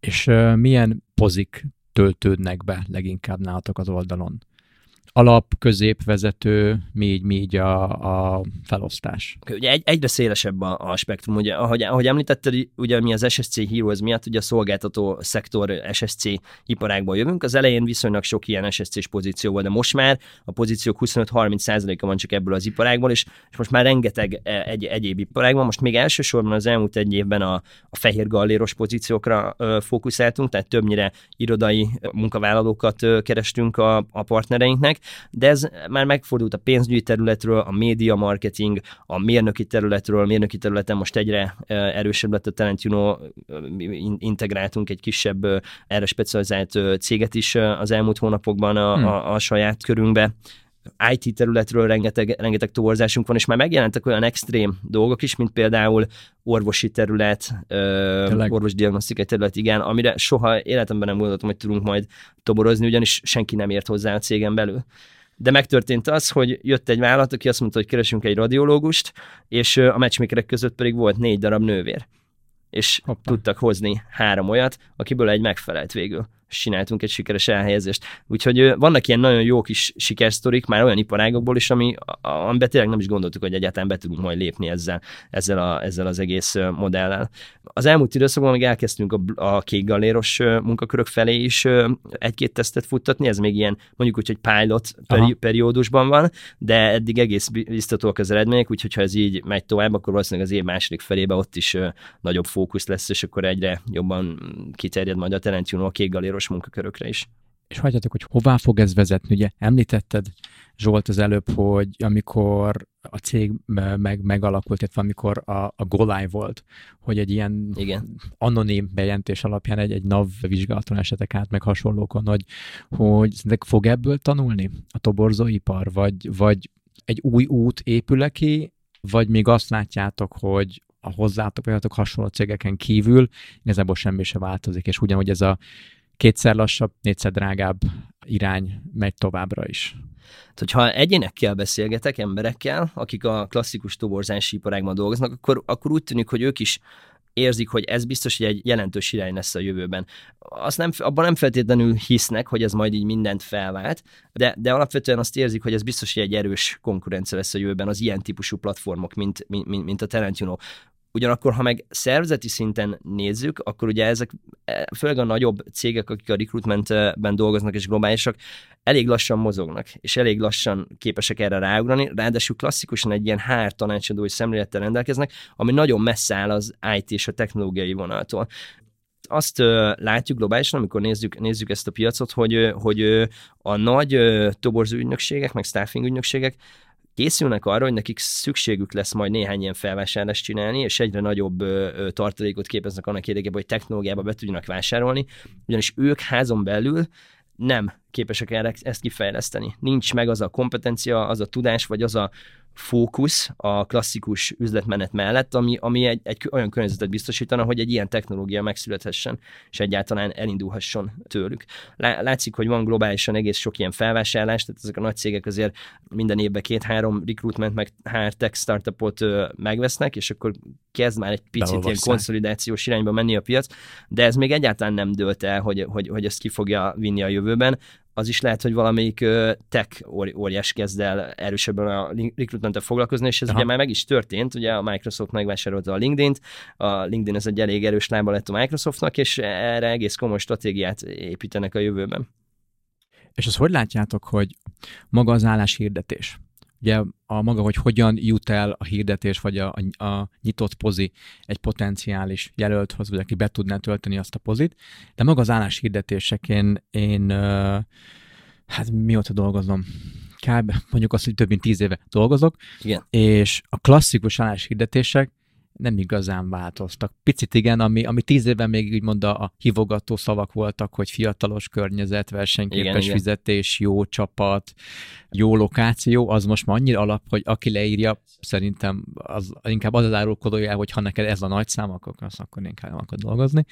És uh, milyen pozik töltődnek be leginkább nálatok az oldalon? Alap, középvezető, mi így, mi így a, a felosztás. Ugye egy, egyre szélesebb a, a spektrum. Ugye, ahogy, ahogy említetted, ugye mi az SSC Heroes miatt ugye a szolgáltató szektor SSC iparágból jövünk. Az elején viszonylag sok ilyen SSC-s pozíció volt, de most már a pozíciók 25-30%-a van csak ebből az iparágból, és, és most már rengeteg e, egy, egyéb iparág van. Most még elsősorban az elmúlt egy évben a, a fehér galléros pozíciókra ö, fókuszáltunk, tehát többnyire irodai munkavállalókat ö, kerestünk a, a partnereinknek, de ez már megfordult a pénzügyi területről, a média marketing, a mérnöki területről, a mérnöki területen most egyre erősebb lett a Talent you know, integráltunk egy kisebb erre specializált céget is az elmúlt hónapokban a, hmm. a, a saját körünkbe. IT területről rengeteg, rengeteg toborzásunk van, és már megjelentek olyan extrém dolgok is, mint például orvosi terület, orvosi diagnosztikai terület, igen, amire soha életemben nem gondoltam, hogy tudunk majd toborozni, ugyanis senki nem ért hozzá a cégen belül. De megtörtént az, hogy jött egy vállalat, aki azt mondta, hogy keresünk egy radiológust, és a matchmakerek között pedig volt négy darab nővér. És Hoppa. tudtak hozni három olyat, akiből egy megfelelt végül csináltunk egy sikeres elhelyezést. Úgyhogy vannak ilyen nagyon jó kis sikersztorik, már olyan iparágokból is, ami, amiben tényleg nem is gondoltuk, hogy egyáltalán be tudunk majd lépni ezzel, ezzel, a, ezzel az egész modellel. Az elmúlt időszakban még elkezdtünk a, a kék galéros munkakörök felé is egy-két tesztet futtatni, ez még ilyen mondjuk úgy, hogy pilot peri- periódusban van, de eddig egész biztatóak az eredmények, úgyhogy ha ez így megy tovább, akkor valószínűleg az év második felébe ott is nagyobb fókusz lesz, és akkor egyre jobban kiterjed majd a Talent a kék galéros páros munkakörökre is. És hagyjatok, hogy hová fog ez vezetni? Ugye említetted, Zsolt, az előbb, hogy amikor a cég meg, megalakult, illetve amikor a, a Golai volt, hogy egy ilyen Igen. anonim bejelentés alapján egy, egy NAV vizsgálaton esetek át, meg hasonlókon, hogy, hogy fog ebből tanulni a toborzóipar, vagy, vagy egy új út épül ki, vagy még azt látjátok, hogy a hozzátok, vagy hasonló cégeken kívül igazából semmi se változik, és ugyanúgy ez a kétszer lassabb, négyszer drágább irány megy továbbra is. Tehát, hogyha egyénekkel beszélgetek, emberekkel, akik a klasszikus toborzási iparágban dolgoznak, akkor, akkor úgy tűnik, hogy ők is érzik, hogy ez biztos, hogy egy jelentős irány lesz a jövőben. Azt nem, abban nem feltétlenül hisznek, hogy ez majd így mindent felvált, de, de alapvetően azt érzik, hogy ez biztos, hogy egy erős konkurencia lesz a jövőben az ilyen típusú platformok, mint, mint, mint a know. Ugyanakkor, ha meg szervezeti szinten nézzük, akkor ugye ezek, e, főleg a nagyobb cégek, akik a recruitmentben dolgoznak és globálisak, elég lassan mozognak, és elég lassan képesek erre ráugrani, ráadásul klasszikusan egy ilyen HR tanácsadói szemlélettel rendelkeznek, ami nagyon messze áll az IT és a technológiai vonaltól. Azt látjuk globálisan, amikor nézzük, nézzük ezt a piacot, hogy, hogy a nagy toborzó ügynökségek, meg staffing ügynökségek készülnek arra, hogy nekik szükségük lesz majd néhány ilyen felvásárlást csinálni, és egyre nagyobb tartalékot képeznek annak érdekében, hogy technológiába be tudjanak vásárolni, ugyanis ők házon belül nem képesek erre ezt kifejleszteni. Nincs meg az a kompetencia, az a tudás, vagy az a fókusz a klasszikus üzletmenet mellett, ami, ami egy, egy olyan környezetet biztosítana, hogy egy ilyen technológia megszülethessen, és egyáltalán elindulhasson tőlük. Látszik, hogy van globálisan egész sok ilyen felvásárlás, tehát ezek a nagy cégek azért minden évben két-három recruitment, meg HR tech startupot megvesznek, és akkor kezd már egy picit ilyen konszolidációs irányba menni a piac, de ez még egyáltalán nem dőlt el, hogy, hogy, hogy ezt ki fogja vinni a jövőben az is lehet, hogy valamelyik tech óriás kezd el erősebben a recruitment foglalkozni, és ez Aha. ugye már meg is történt, ugye a Microsoft megvásárolta a LinkedIn-t, a LinkedIn ez egy elég erős lába lett a Microsoftnak, és erre egész komoly stratégiát építenek a jövőben. És azt hogy látjátok, hogy maga az álláshirdetés, ugye a maga, hogy hogyan jut el a hirdetés, vagy a, a, a nyitott pozi egy potenciális jelölthoz, vagy aki be tudná tölteni azt a pozit, de maga az álláshirdetések, én, én hát mióta dolgozom, kb. mondjuk azt, hogy több mint tíz éve dolgozok, Igen. és a klasszikus álláshirdetések nem igazán változtak. Picit igen, ami, ami tíz évben még úgy mond a, a hivogató szavak voltak, hogy fiatalos környezet, versenyképes igen, fizetés, igen. jó csapat, jó lokáció, az most már annyira alap, hogy aki leírja, szerintem az inkább az az árulkodója, hogy ha neked ez a nagy szám, akkor, akkor inkább akar dolgozni.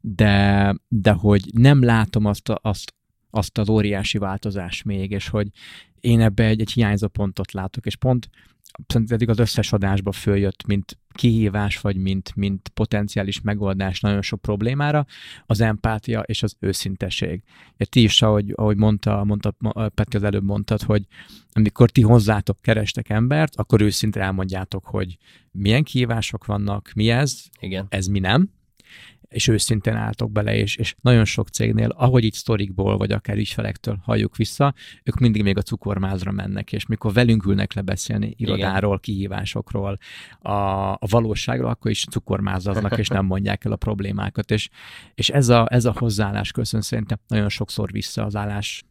De, de hogy nem látom azt, azt, azt az óriási változást még, és hogy én ebbe egy, egy hiányzó pontot látok, és pont eddig az összes adásba följött, mint kihívás, vagy mint, mint potenciális megoldás nagyon sok problémára, az empátia és az őszinteség. Ja, ti is, ahogy, ahogy mondta, mondta, Peti az előbb mondtad, hogy amikor ti hozzátok kerestek embert, akkor őszintén elmondjátok, hogy milyen kihívások vannak, mi ez, Igen. ez mi nem, és őszintén álltok bele, és, és nagyon sok cégnél, ahogy itt sztorikból, vagy akár ügyfelektől halljuk vissza, ők mindig még a cukormázra mennek, és mikor velünk ülnek le beszélni irodáról, Igen. kihívásokról, a, a valóságról, akkor is cukormázaznak, és nem mondják el a problémákat, és, és ez, a, ez a hozzáállás köszön szerintem nagyon sokszor vissza az állás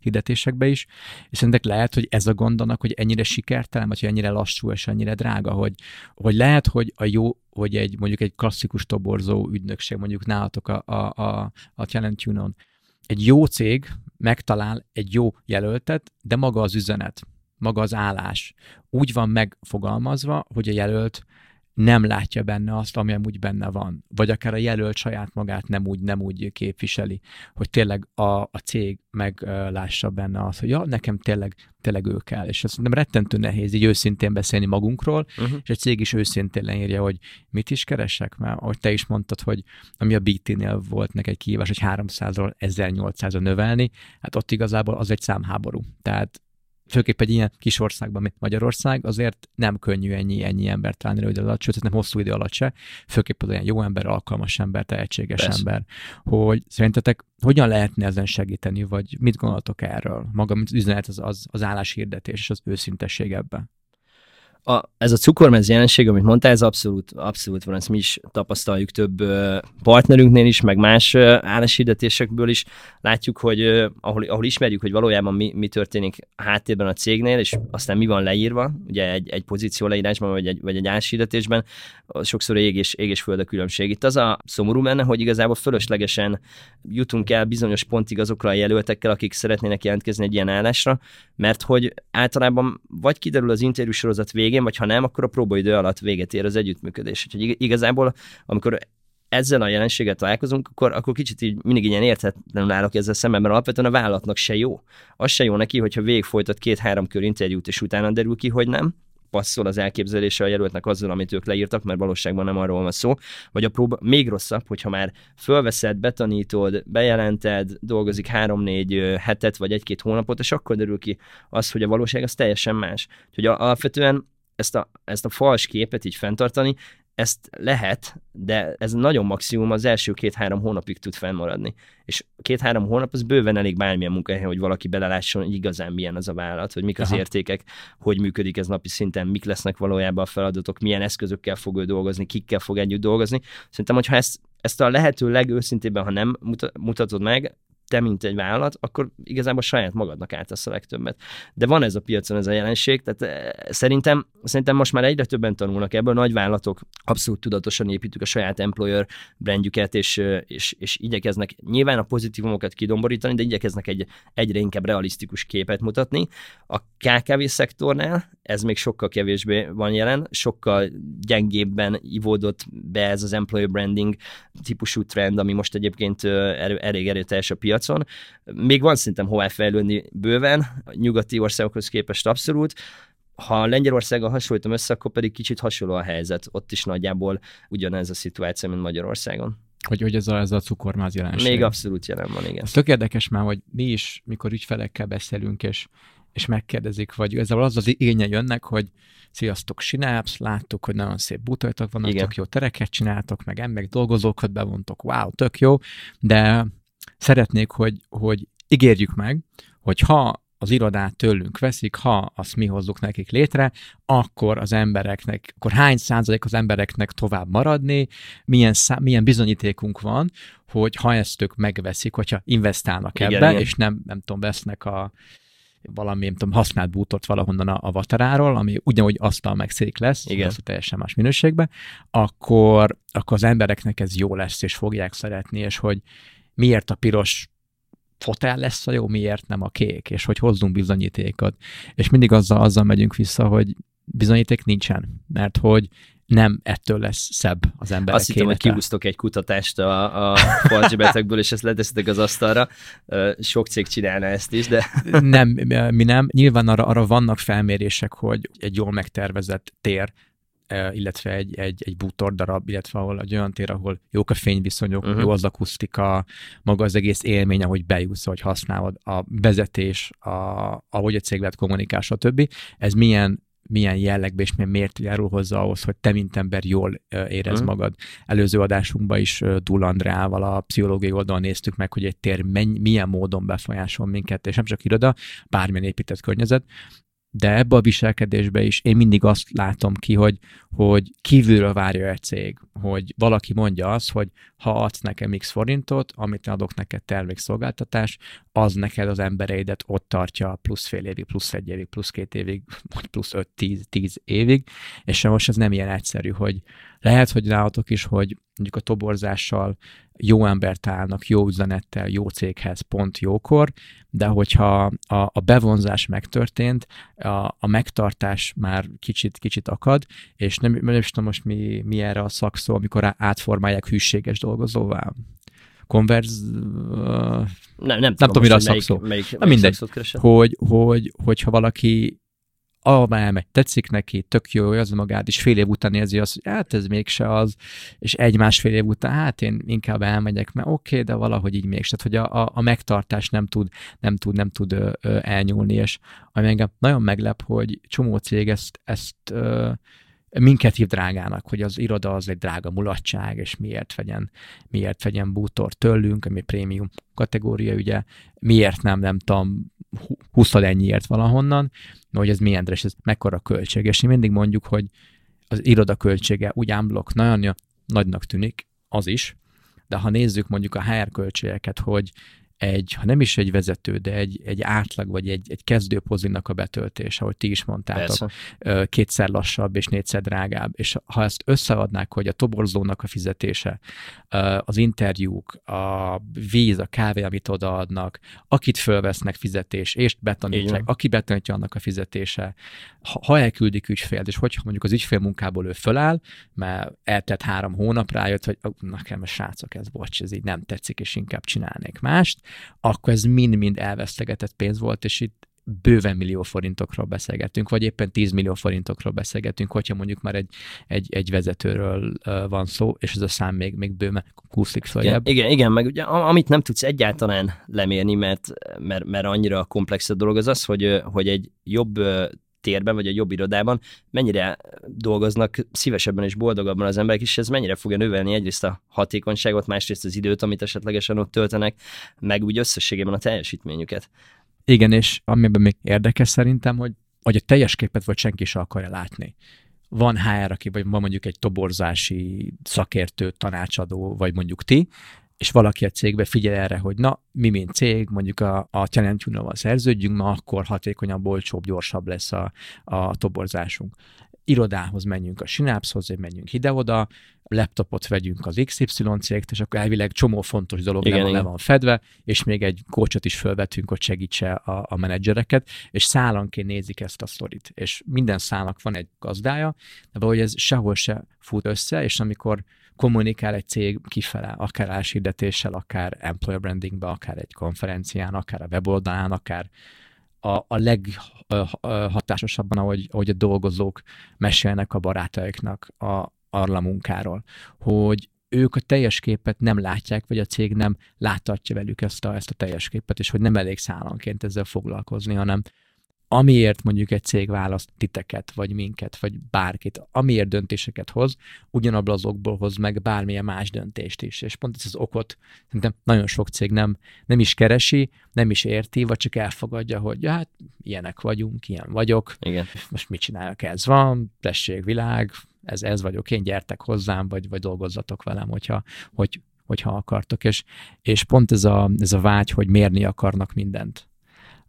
hirdetésekbe is, és szerintem lehet, hogy ez a gond hogy ennyire sikertelen, vagy hogy ennyire lassú és ennyire drága, hogy, hogy lehet, hogy a jó, hogy egy mondjuk egy klasszikus toborzó ügynökség, mondjuk nálatok a, a, a, a Talent Tunon, egy jó cég megtalál egy jó jelöltet, de maga az üzenet, maga az állás úgy van megfogalmazva, hogy a jelölt nem látja benne azt, ami amúgy benne van. Vagy akár a jelölt saját magát nem úgy, nem úgy képviseli, hogy tényleg a, a cég meglássa benne azt, hogy ja, nekem tényleg, tényleg ő kell. És ez nem rettentő nehéz így őszintén beszélni magunkról, uh-huh. és egy cég is őszintén leírja, hogy mit is keresek, mert ahogy te is mondtad, hogy ami a BT-nél volt neki egy kihívás, hogy 300-ról 1800-ra növelni, hát ott igazából az egy számháború. Tehát főképp egy ilyen kis országban, mint Magyarország, azért nem könnyű ennyi, ennyi embert találni rövid alatt, sőt, nem hosszú idő alatt se, főképp az olyan jó ember, alkalmas ember, tehetséges Persze. ember, hogy szerintetek hogyan lehetne ezen segíteni, vagy mit gondoltok erről? Maga, mint üzenet az, az, az álláshirdetés és az őszintesség ebben a, ez a cukormez jelenség, amit mondtál, ez abszolút, abszolút van, ezt mi is tapasztaljuk több uh, partnerünknél is, meg más álláshirdetésekből is. Látjuk, hogy uh, ahol, ahol ismerjük, hogy valójában mi, mi történik a háttérben a cégnél, és aztán mi van leírva, ugye egy, egy pozíció leírásban, vagy egy, vagy egy álláshirdetésben, sokszor ég és, ég és föld a különbség. Itt az a szomorú menne, hogy igazából fölöslegesen jutunk el bizonyos pontig azokra a jelöltekkel, akik szeretnének jelentkezni egy ilyen állásra, mert hogy általában vagy kiderül az interjúsorozat végén, végén, vagy ha nem, akkor a próbaidő alatt véget ér az együttműködés. Úgyhogy igazából, amikor ezzel a jelenséggel találkozunk, akkor, akkor kicsit így mindig ilyen érthetetlenül állok ezzel szemben, mert alapvetően a vállalatnak se jó. Az se jó neki, hogyha végig folytat két-három kör interjút, és utána derül ki, hogy nem, passzol az elképzelése a jelöltnek azzal, amit ők leírtak, mert valóságban nem arról van szó, vagy a próba még rosszabb, hogyha már fölveszed, betanítod, bejelented, dolgozik három-négy hetet, vagy egy-két hónapot, és akkor derül ki az, hogy a valóság az teljesen más. Úgyhogy alapvetően ezt a, ezt a fals képet így fenntartani, ezt lehet, de ez nagyon maximum az első két-három hónapig tud fennmaradni. És két-három hónap az bőven elég bármilyen munkahely, hogy valaki belelásson, hogy igazán milyen az a vállalat, hogy mik az Aha. értékek, hogy működik ez napi szinten, mik lesznek valójában a feladatok, milyen eszközökkel fog ő dolgozni, kikkel fog együtt dolgozni. Szerintem, hogyha ezt, ezt a lehető legőszintébben, ha nem mutatod meg, te, mint egy vállalat, akkor igazából saját magadnak ártasz a legtöbbet. De van ez a piacon ez a jelenség, tehát eh, szerintem, szerintem most már egyre többen tanulnak ebből, nagy vállalatok abszolút tudatosan építük a saját employer brandjüket, és, eh, és, és igyekeznek nyilván a pozitívumokat kidomborítani, de igyekeznek egy egyre inkább realisztikus képet mutatni. A KKV szektornál ez még sokkal kevésbé van jelen, sokkal gyengébben ivódott be ez az employer branding típusú trend, ami most egyébként eh, elég erőteljes a piac piacon. Még van szerintem hová fejlődni bőven, a nyugati országokhoz képest abszolút, ha Lengyelországgal hasonlítom össze, akkor pedig kicsit hasonló a helyzet. Ott is nagyjából ugyanez a szituáció, mint Magyarországon. Hogy, hogy ez a, ez a cukormáz jelenség. Még abszolút jelen van, igen. Ez tök érdekes már, hogy mi is, mikor ügyfelekkel beszélünk, és, és megkérdezik, vagy ezzel az az igénye jönnek, hogy sziasztok, Synapse, láttuk, hogy nagyon szép bútortok vannak, Igen. tök jó tereket csináltok, meg emberek dolgozókat bevontok, wow, tök jó, de szeretnék, hogy, hogy ígérjük meg, hogy ha az irodát tőlünk veszik, ha azt mi hozzuk nekik létre, akkor az embereknek, akkor hány százalék az embereknek tovább maradni, milyen, szá, milyen bizonyítékunk van, hogy ha ezt ők megveszik, hogyha investálnak igen, ebbe, igen. és nem, nem tudom, vesznek a valami, nem tudom, használt bútort valahonnan a vataráról, ami ugyanúgy asztal meg szék lesz, Igen. a teljesen más minőségben, akkor, akkor az embereknek ez jó lesz, és fogják szeretni, és hogy miért a piros fotel lesz a jó, miért nem a kék, és hogy hozzunk bizonyítékot. És mindig azzal, azzal megyünk vissza, hogy bizonyíték nincsen, mert hogy nem ettől lesz szebb az ember. Azt hittem, hogy kiúztok egy kutatást a, a falcsibetekből, és ezt leteszitek az asztalra. Sok cég csinálna ezt is, de... Nem, mi nem. Nyilván arra, arra vannak felmérések, hogy egy jól megtervezett tér illetve egy, egy, egy bútor darab, illetve ahol egy olyan tér, ahol jók a fényviszonyok, uh-huh. jó az akusztika, maga az egész élmény, ahogy bejussz, hogy használod, a vezetés, a, ahogy a cég lehet kommunikál, stb. Ez milyen milyen jellegbe és milyen miért járul hozzá ahhoz, hogy te, mint ember jól érez uh-huh. magad. Előző adásunkban is Dul Andreával a pszichológiai oldalon néztük meg, hogy egy tér menny, milyen módon befolyásol minket, és nem csak iroda, bármilyen épített környezet, de ebbe a viselkedésbe is én mindig azt látom ki, hogy, hogy kívülről várja egy cég, hogy valaki mondja azt, hogy ha adsz nekem x forintot, amit adok neked termékszolgáltatás, az neked az embereidet ott tartja plusz fél évig, plusz egy évig, plusz két évig, vagy plusz öt, tíz, tíz évig, és most ez nem ilyen egyszerű, hogy lehet, hogy nálatok is, hogy mondjuk a toborzással jó embert állnak, jó üzenettel, jó céghez, pont jókor, de hogyha a, a bevonzás megtörtént, a, a megtartás már kicsit, kicsit akad, és nem, nem is tudom most mi, mi erre a szakszó, amikor átformálják hűséges dolgozóvá. Konverz... Nem, nem, nem tudom, mire a szakszó. Melyik, melyik, melyik mindegy, hogy, hogy, hogyha valaki ahova elmegy, tetszik neki, tök jó, az magát, és fél év után érzi azt, hogy hát ez mégse az, és egy-másfél év után, hát én inkább elmegyek, mert oké, okay, de valahogy így mégse. Tehát, hogy a, a, a megtartás nem tud, nem tud, nem tud ö, ö, elnyúlni, és ami engem nagyon meglep, hogy csomó cég ezt, ezt ö, minket hív drágának, hogy az iroda az egy drága mulatság, és miért vegyen, miért vegyen bútor tőlünk, ami prémium kategória, ugye, miért nem, nem tudom, húszad ennyiért valahonnan, hogy ez milyen és ez mekkora költség. És mi mindig mondjuk, hogy az iroda költsége úgy ámblok nagyon nagynak tűnik, az is, de ha nézzük mondjuk a HR költségeket, hogy egy, ha nem is egy vezető, de egy, egy átlag, vagy egy, egy kezdőpozinak a betöltése, ahogy ti is mondtátok, Persze. kétszer lassabb és négyszer drágább. És ha ezt összeadnák, hogy a toborzónak a fizetése, az interjúk, a víz, a kávé, amit odaadnak, akit fölvesznek fizetés, és betanítják, aki betanítja annak a fizetése, ha, ha elküldik ügyfélt, és hogyha mondjuk az ügyfél munkából ő föláll, mert eltett három hónap rájött, hogy nekem a srácok, ez bocs, ez így nem tetszik, és inkább csinálnék mást, akkor ez mind-mind elvesztegetett pénz volt, és itt bőven millió forintokról beszélgetünk, vagy éppen 10 millió forintokról beszélgetünk, hogyha mondjuk már egy, egy, egy vezetőről van szó, és ez a szám még, még bőven kúszik följebb. Igen, igen, igen, meg ugye, amit nem tudsz egyáltalán lemérni, mert, mert, mert annyira komplex a dolog, az az, hogy, hogy egy jobb térben, vagy a jobb irodában, mennyire dolgoznak szívesebben és boldogabban az emberek, és ez mennyire fogja növelni egyrészt a hatékonyságot, másrészt az időt, amit esetlegesen ott töltenek, meg úgy összességében a teljesítményüket. Igen, és amiben még érdekes szerintem, hogy, hogy a teljes képet vagy senki sem akarja látni van HR, aki, vagy van mondjuk egy toborzási szakértő, tanácsadó, vagy mondjuk ti, és valaki a cégbe figyel erre, hogy na, mi mint cég, mondjuk a, a Challenge szerződjünk, na akkor hatékonyabb, olcsóbb, gyorsabb lesz a, a toborzásunk irodához menjünk a Synapshoz, menjünk ide-oda, laptopot vegyünk az XY cégt, és akkor elvileg csomó fontos dolog igen, le, van, le van fedve, és még egy kócsot is felvetünk, hogy segítse a, a menedzsereket, és szállanként nézik ezt a sztorit. És minden szálnak van egy gazdája, de valahogy ez sehol se fut össze, és amikor kommunikál egy cég kifele, akár álsírdetéssel, akár employer brandingbe, akár egy konferencián, akár a weboldalán, akár a, a leghatásosabban, ahogy, ahogy a dolgozók mesélnek a barátaiknak a, arra munkáról, hogy ők a teljes képet nem látják, vagy a cég nem láthatja velük ezt a, ezt a teljes képet, és hogy nem elég szállanként ezzel foglalkozni, hanem amiért mondjuk egy cég választ titeket, vagy minket, vagy bárkit, amiért döntéseket hoz, ugyanabból az okból hoz meg bármilyen más döntést is. És pont ez az okot szerintem nagyon sok cég nem, nem is keresi, nem is érti, vagy csak elfogadja, hogy ja, hát ilyenek vagyunk, ilyen vagyok, Igen. most mit csinálok, ez van, tessék világ, ez, ez vagyok én, gyertek hozzám, vagy, vagy dolgozzatok velem, hogyha, hogy, hogyha akartok. És, és pont ez a, ez a vágy, hogy mérni akarnak mindent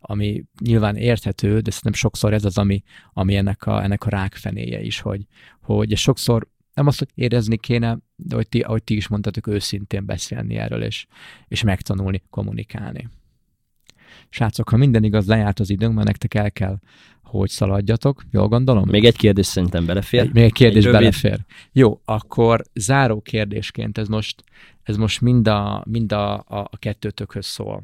ami nyilván érthető, de szerintem sokszor ez az, ami, ami ennek, a, ennek a rákfenéje is, hogy, hogy sokszor nem azt, hogy érezni kéne, de hogy ti, ahogy ti is mondtatok, őszintén beszélni erről, és, és megtanulni, kommunikálni. Srácok, ha minden igaz, lejárt az időnk, mert nektek el kell, hogy szaladjatok, jól gondolom? Még egy kérdés szerintem belefér. Egy, még egy kérdés egy belefér. Jó, akkor záró kérdésként, ez most, ez most mind a, mind a, a, a kettőtökhöz szól.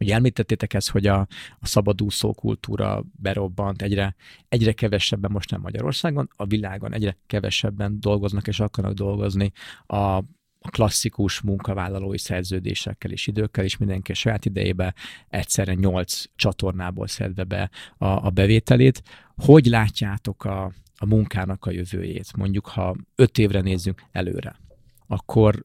Ugye említettétek ezt, hogy a, a szabadúszó kultúra berobbant, egyre, egyre kevesebben, most nem Magyarországon, a világon egyre kevesebben dolgoznak és akarnak dolgozni a, a klasszikus munkavállalói szerződésekkel és időkkel, és mindenki a saját idejébe egyszerre nyolc csatornából szedve be a, a bevételét. Hogy látjátok a, a munkának a jövőjét? Mondjuk, ha öt évre nézzünk előre, akkor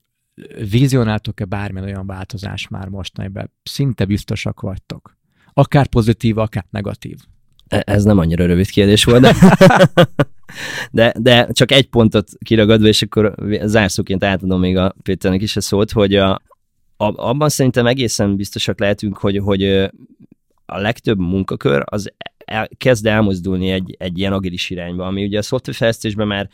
vizionáltok-e bármilyen olyan változás már mostanában? Szinte biztosak vagytok. Akár pozitív, akár negatív. E, ez nem annyira rövid kérdés volt, de, de, de csak egy pontot kiragadva, és akkor zárszóként átadom még a Péternek is a szót, hogy a, a, abban szerintem egészen biztosak lehetünk, hogy, hogy a legtöbb munkakör az el, kezd elmozdulni egy, egy ilyen agilis irányba, ami ugye a szoftverfejlesztésben már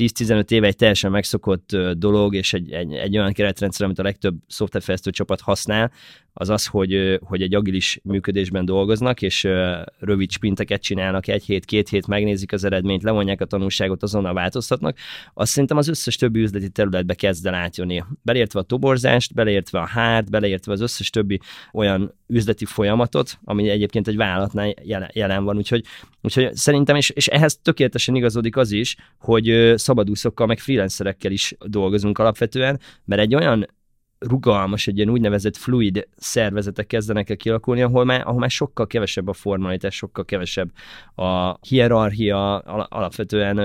10-15 éve egy teljesen megszokott dolog, és egy, egy, egy olyan keretrendszer, amit a legtöbb szoftverfejlesztő csapat használ, az az, hogy, hogy egy agilis működésben dolgoznak, és rövid sprinteket csinálnak, egy hét, két hét, megnézik az eredményt, levonják a tanulságot, azonnal változtatnak, azt szerintem az összes többi üzleti területbe kezd el átjönni. Beleértve a toborzást, beleértve a hárt, beleértve az összes többi olyan üzleti folyamatot, ami egyébként egy vállalatnál jelen, van. Úgyhogy, úgyhogy szerintem, és, és ehhez tökéletesen igazodik az is, hogy szabadúszokkal, meg freelancerekkel is dolgozunk alapvetően, mert egy olyan rugalmas, egy ilyen úgynevezett fluid szervezetek kezdenek el kialakulni, ahol már, ahol már sokkal kevesebb a formalitás, sokkal kevesebb a hierarchia, alapvetően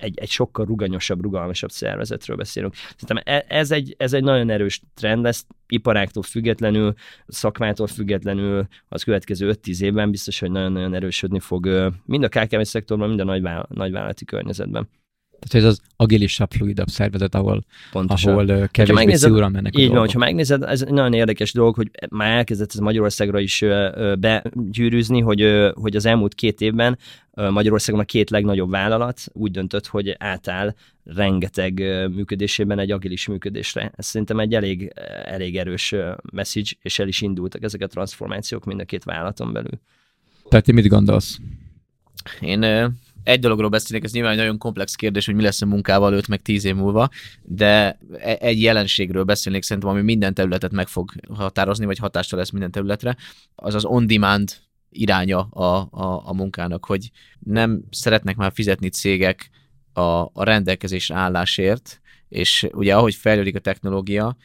egy, egy sokkal ruganyosabb, rugalmasabb szervezetről beszélünk. Szerintem e, ez egy, ez egy nagyon erős trend lesz, iparáktól függetlenül, szakmától függetlenül az következő 5-10 évben biztos, hogy nagyon-nagyon erősödni fog mind a KKV szektorban, mind a nagyvállalati környezetben. Tehát ez az agilisabb, fluidabb szervezet, ahol, Pontosan. ahol kevésbé szigorúan mennek a Így van, ha megnézed, ez egy nagyon érdekes dolog, hogy már elkezdett ez Magyarországra is begyűrűzni, hogy, hogy az elmúlt két évben Magyarországon a két legnagyobb vállalat úgy döntött, hogy átáll rengeteg működésében egy agilis működésre. Ez szerintem egy elég, elég erős message, és el is indultak ezek a transformációk mind a két vállalaton belül. Tehát ti mit gondolsz? Én egy dologról beszélnék, ez nyilván egy nagyon komplex kérdés, hogy mi lesz a munkával 5 meg 10 év múlva, de e- egy jelenségről beszélnék szerintem, ami minden területet meg fog határozni, vagy hatással lesz minden területre, az az on-demand iránya a, a, a munkának, hogy nem szeretnek már fizetni cégek a, a rendelkezés állásért, és ugye ahogy fejlődik a technológia,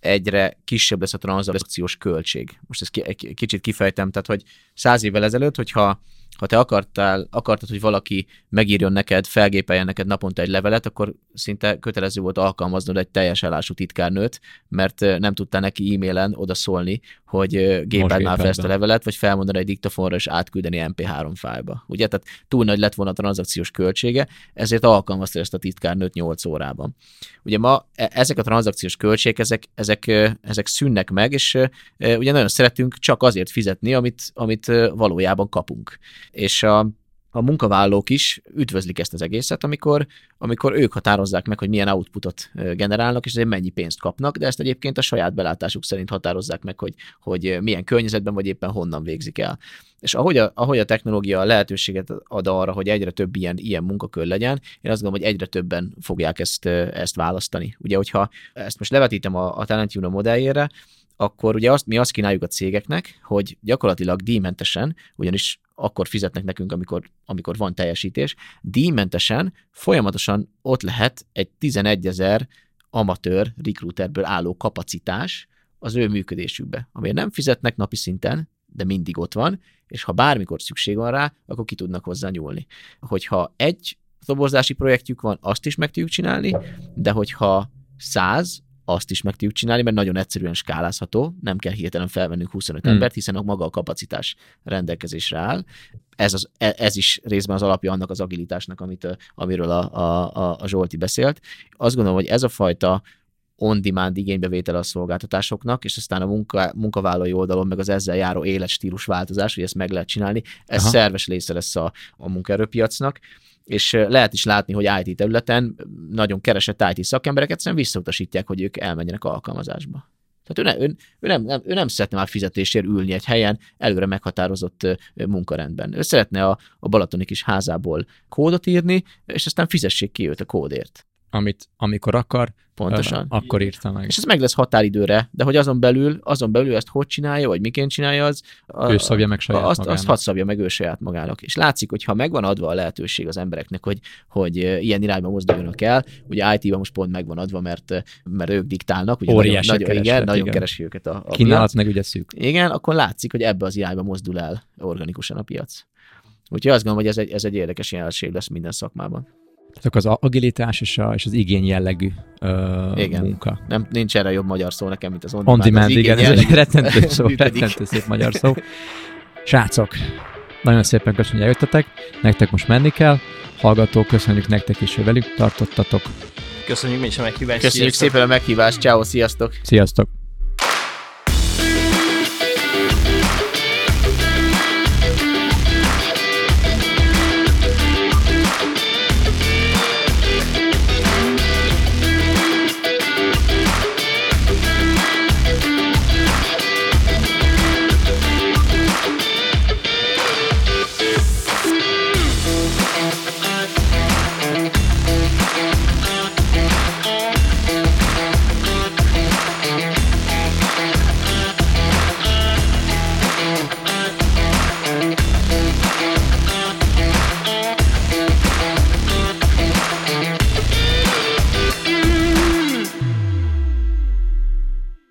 egyre kisebb lesz a tranzakciós költség. Most ezt egy kicsit kifejtem, tehát hogy száz évvel ezelőtt, hogyha ha te akartál, akartad, hogy valaki megírjon neked, felgépeljen neked naponta egy levelet, akkor szinte kötelező volt alkalmaznod egy teljes állású titkárnőt, mert nem tudtál neki e-mailen odaszólni, hogy gépadnál fel ezt a levelet, vagy felmondani egy diktafonra és átküldeni MP3 fájlba. Ugye, tehát túl nagy lett volna a tranzakciós költsége, ezért alkalmazta ezt a titkárnőt 8 órában. Ugye ma e- ezek a tranzakciós költségek, ezek, ezek, ezek szűnnek meg, és ugye nagyon szeretünk csak azért fizetni, amit, amit valójában kapunk. És a, a munkavállalók is üdvözlik ezt az egészet, amikor, amikor ők határozzák meg, hogy milyen outputot generálnak, és ezért mennyi pénzt kapnak, de ezt egyébként a saját belátásuk szerint határozzák meg, hogy, hogy milyen környezetben, vagy éppen honnan végzik el. És ahogy a, ahogy a technológia lehetőséget ad arra, hogy egyre több ilyen, ilyen munkakör legyen, én azt gondolom, hogy egyre többen fogják ezt, ezt választani. Ugye, hogyha ezt most levetítem a, a Talent Juno modelljére, akkor ugye azt, mi azt kínáljuk a cégeknek, hogy gyakorlatilag díjmentesen, ugyanis akkor fizetnek nekünk, amikor, amikor van teljesítés, díjmentesen folyamatosan ott lehet egy 11 ezer amatőr recruiterből álló kapacitás az ő működésükbe, amire nem fizetnek napi szinten, de mindig ott van, és ha bármikor szükség van rá, akkor ki tudnak hozzá nyúlni. Hogyha egy toborzási projektjük van, azt is meg tudjuk csinálni, de hogyha száz, azt is meg tudjuk csinálni, mert nagyon egyszerűen skálázható, nem kell hirtelen felvennünk 25 Hmm. embert, hiszen a maga a kapacitás rendelkezésre áll. Ez, az, e- ez is részben az alapja annak az agilitásnak, amit, amiről a, a, a, Zsolti beszélt. Azt gondolom, hogy ez a fajta on-demand igénybevétel a szolgáltatásoknak, és aztán a munka, munkavállalói oldalon meg az ezzel járó életstílus változás, hogy ezt meg lehet csinálni, ez. Aha. szerves része lesz a, a munkaerőpiacnak, és lehet is látni, hogy IT területen nagyon keresett IT szakemberek egyszerűen visszautasítják, hogy ők elmenjenek alkalmazásba. Tehát ő, ne, ő, ő, nem, nem, ő nem szeretne már fizetésért ülni egy helyen előre meghatározott munkarendben. Ő szeretne a, a Balatoni kis házából kódot írni, és aztán fizessék ki őt a kódért. Amit amikor akar, Pontosan. ö, akkor írta meg. És ez meg lesz határidőre, de hogy azon belül, azon belül ezt hogy csinálja, vagy miként csinálja, az, a, Ő szabja meg saját azt, magának. azt hadd szabja meg ő saját magának. És látszik, hogy ha megvan adva a lehetőség az embereknek, hogy, hogy ilyen irányba mozduljanak el, ugye IT-ban most pont megvan adva, mert, mert ők diktálnak, ugye Óriási nagyon, nagyon, igen, nagyon igen. keresi őket a, a Kínálat meg ugye szűk. Igen, akkor látszik, hogy ebbe az irányba mozdul el organikusan a piac. Úgyhogy azt gondolom, hogy ez egy, ez egy érdekes jelenség lesz minden szakmában. Akkor az agilitás és, a, és az igény jellegű ö, Igen. munka. Nem, nincs erre jobb magyar szó nekem, mint az on On demand. Az igen, igény ez egy rettentő szó, rettentő szép magyar szó. Srácok, nagyon szépen köszönjük, hogy eljöttetek. Nektek most menni kell. Hallgatók, köszönjük nektek is, hogy velük tartottatok. Köszönjük mi is a meghívást. Köszönjük sziasztok! szépen a meghívást, ciao, sziasztok! Sziasztok!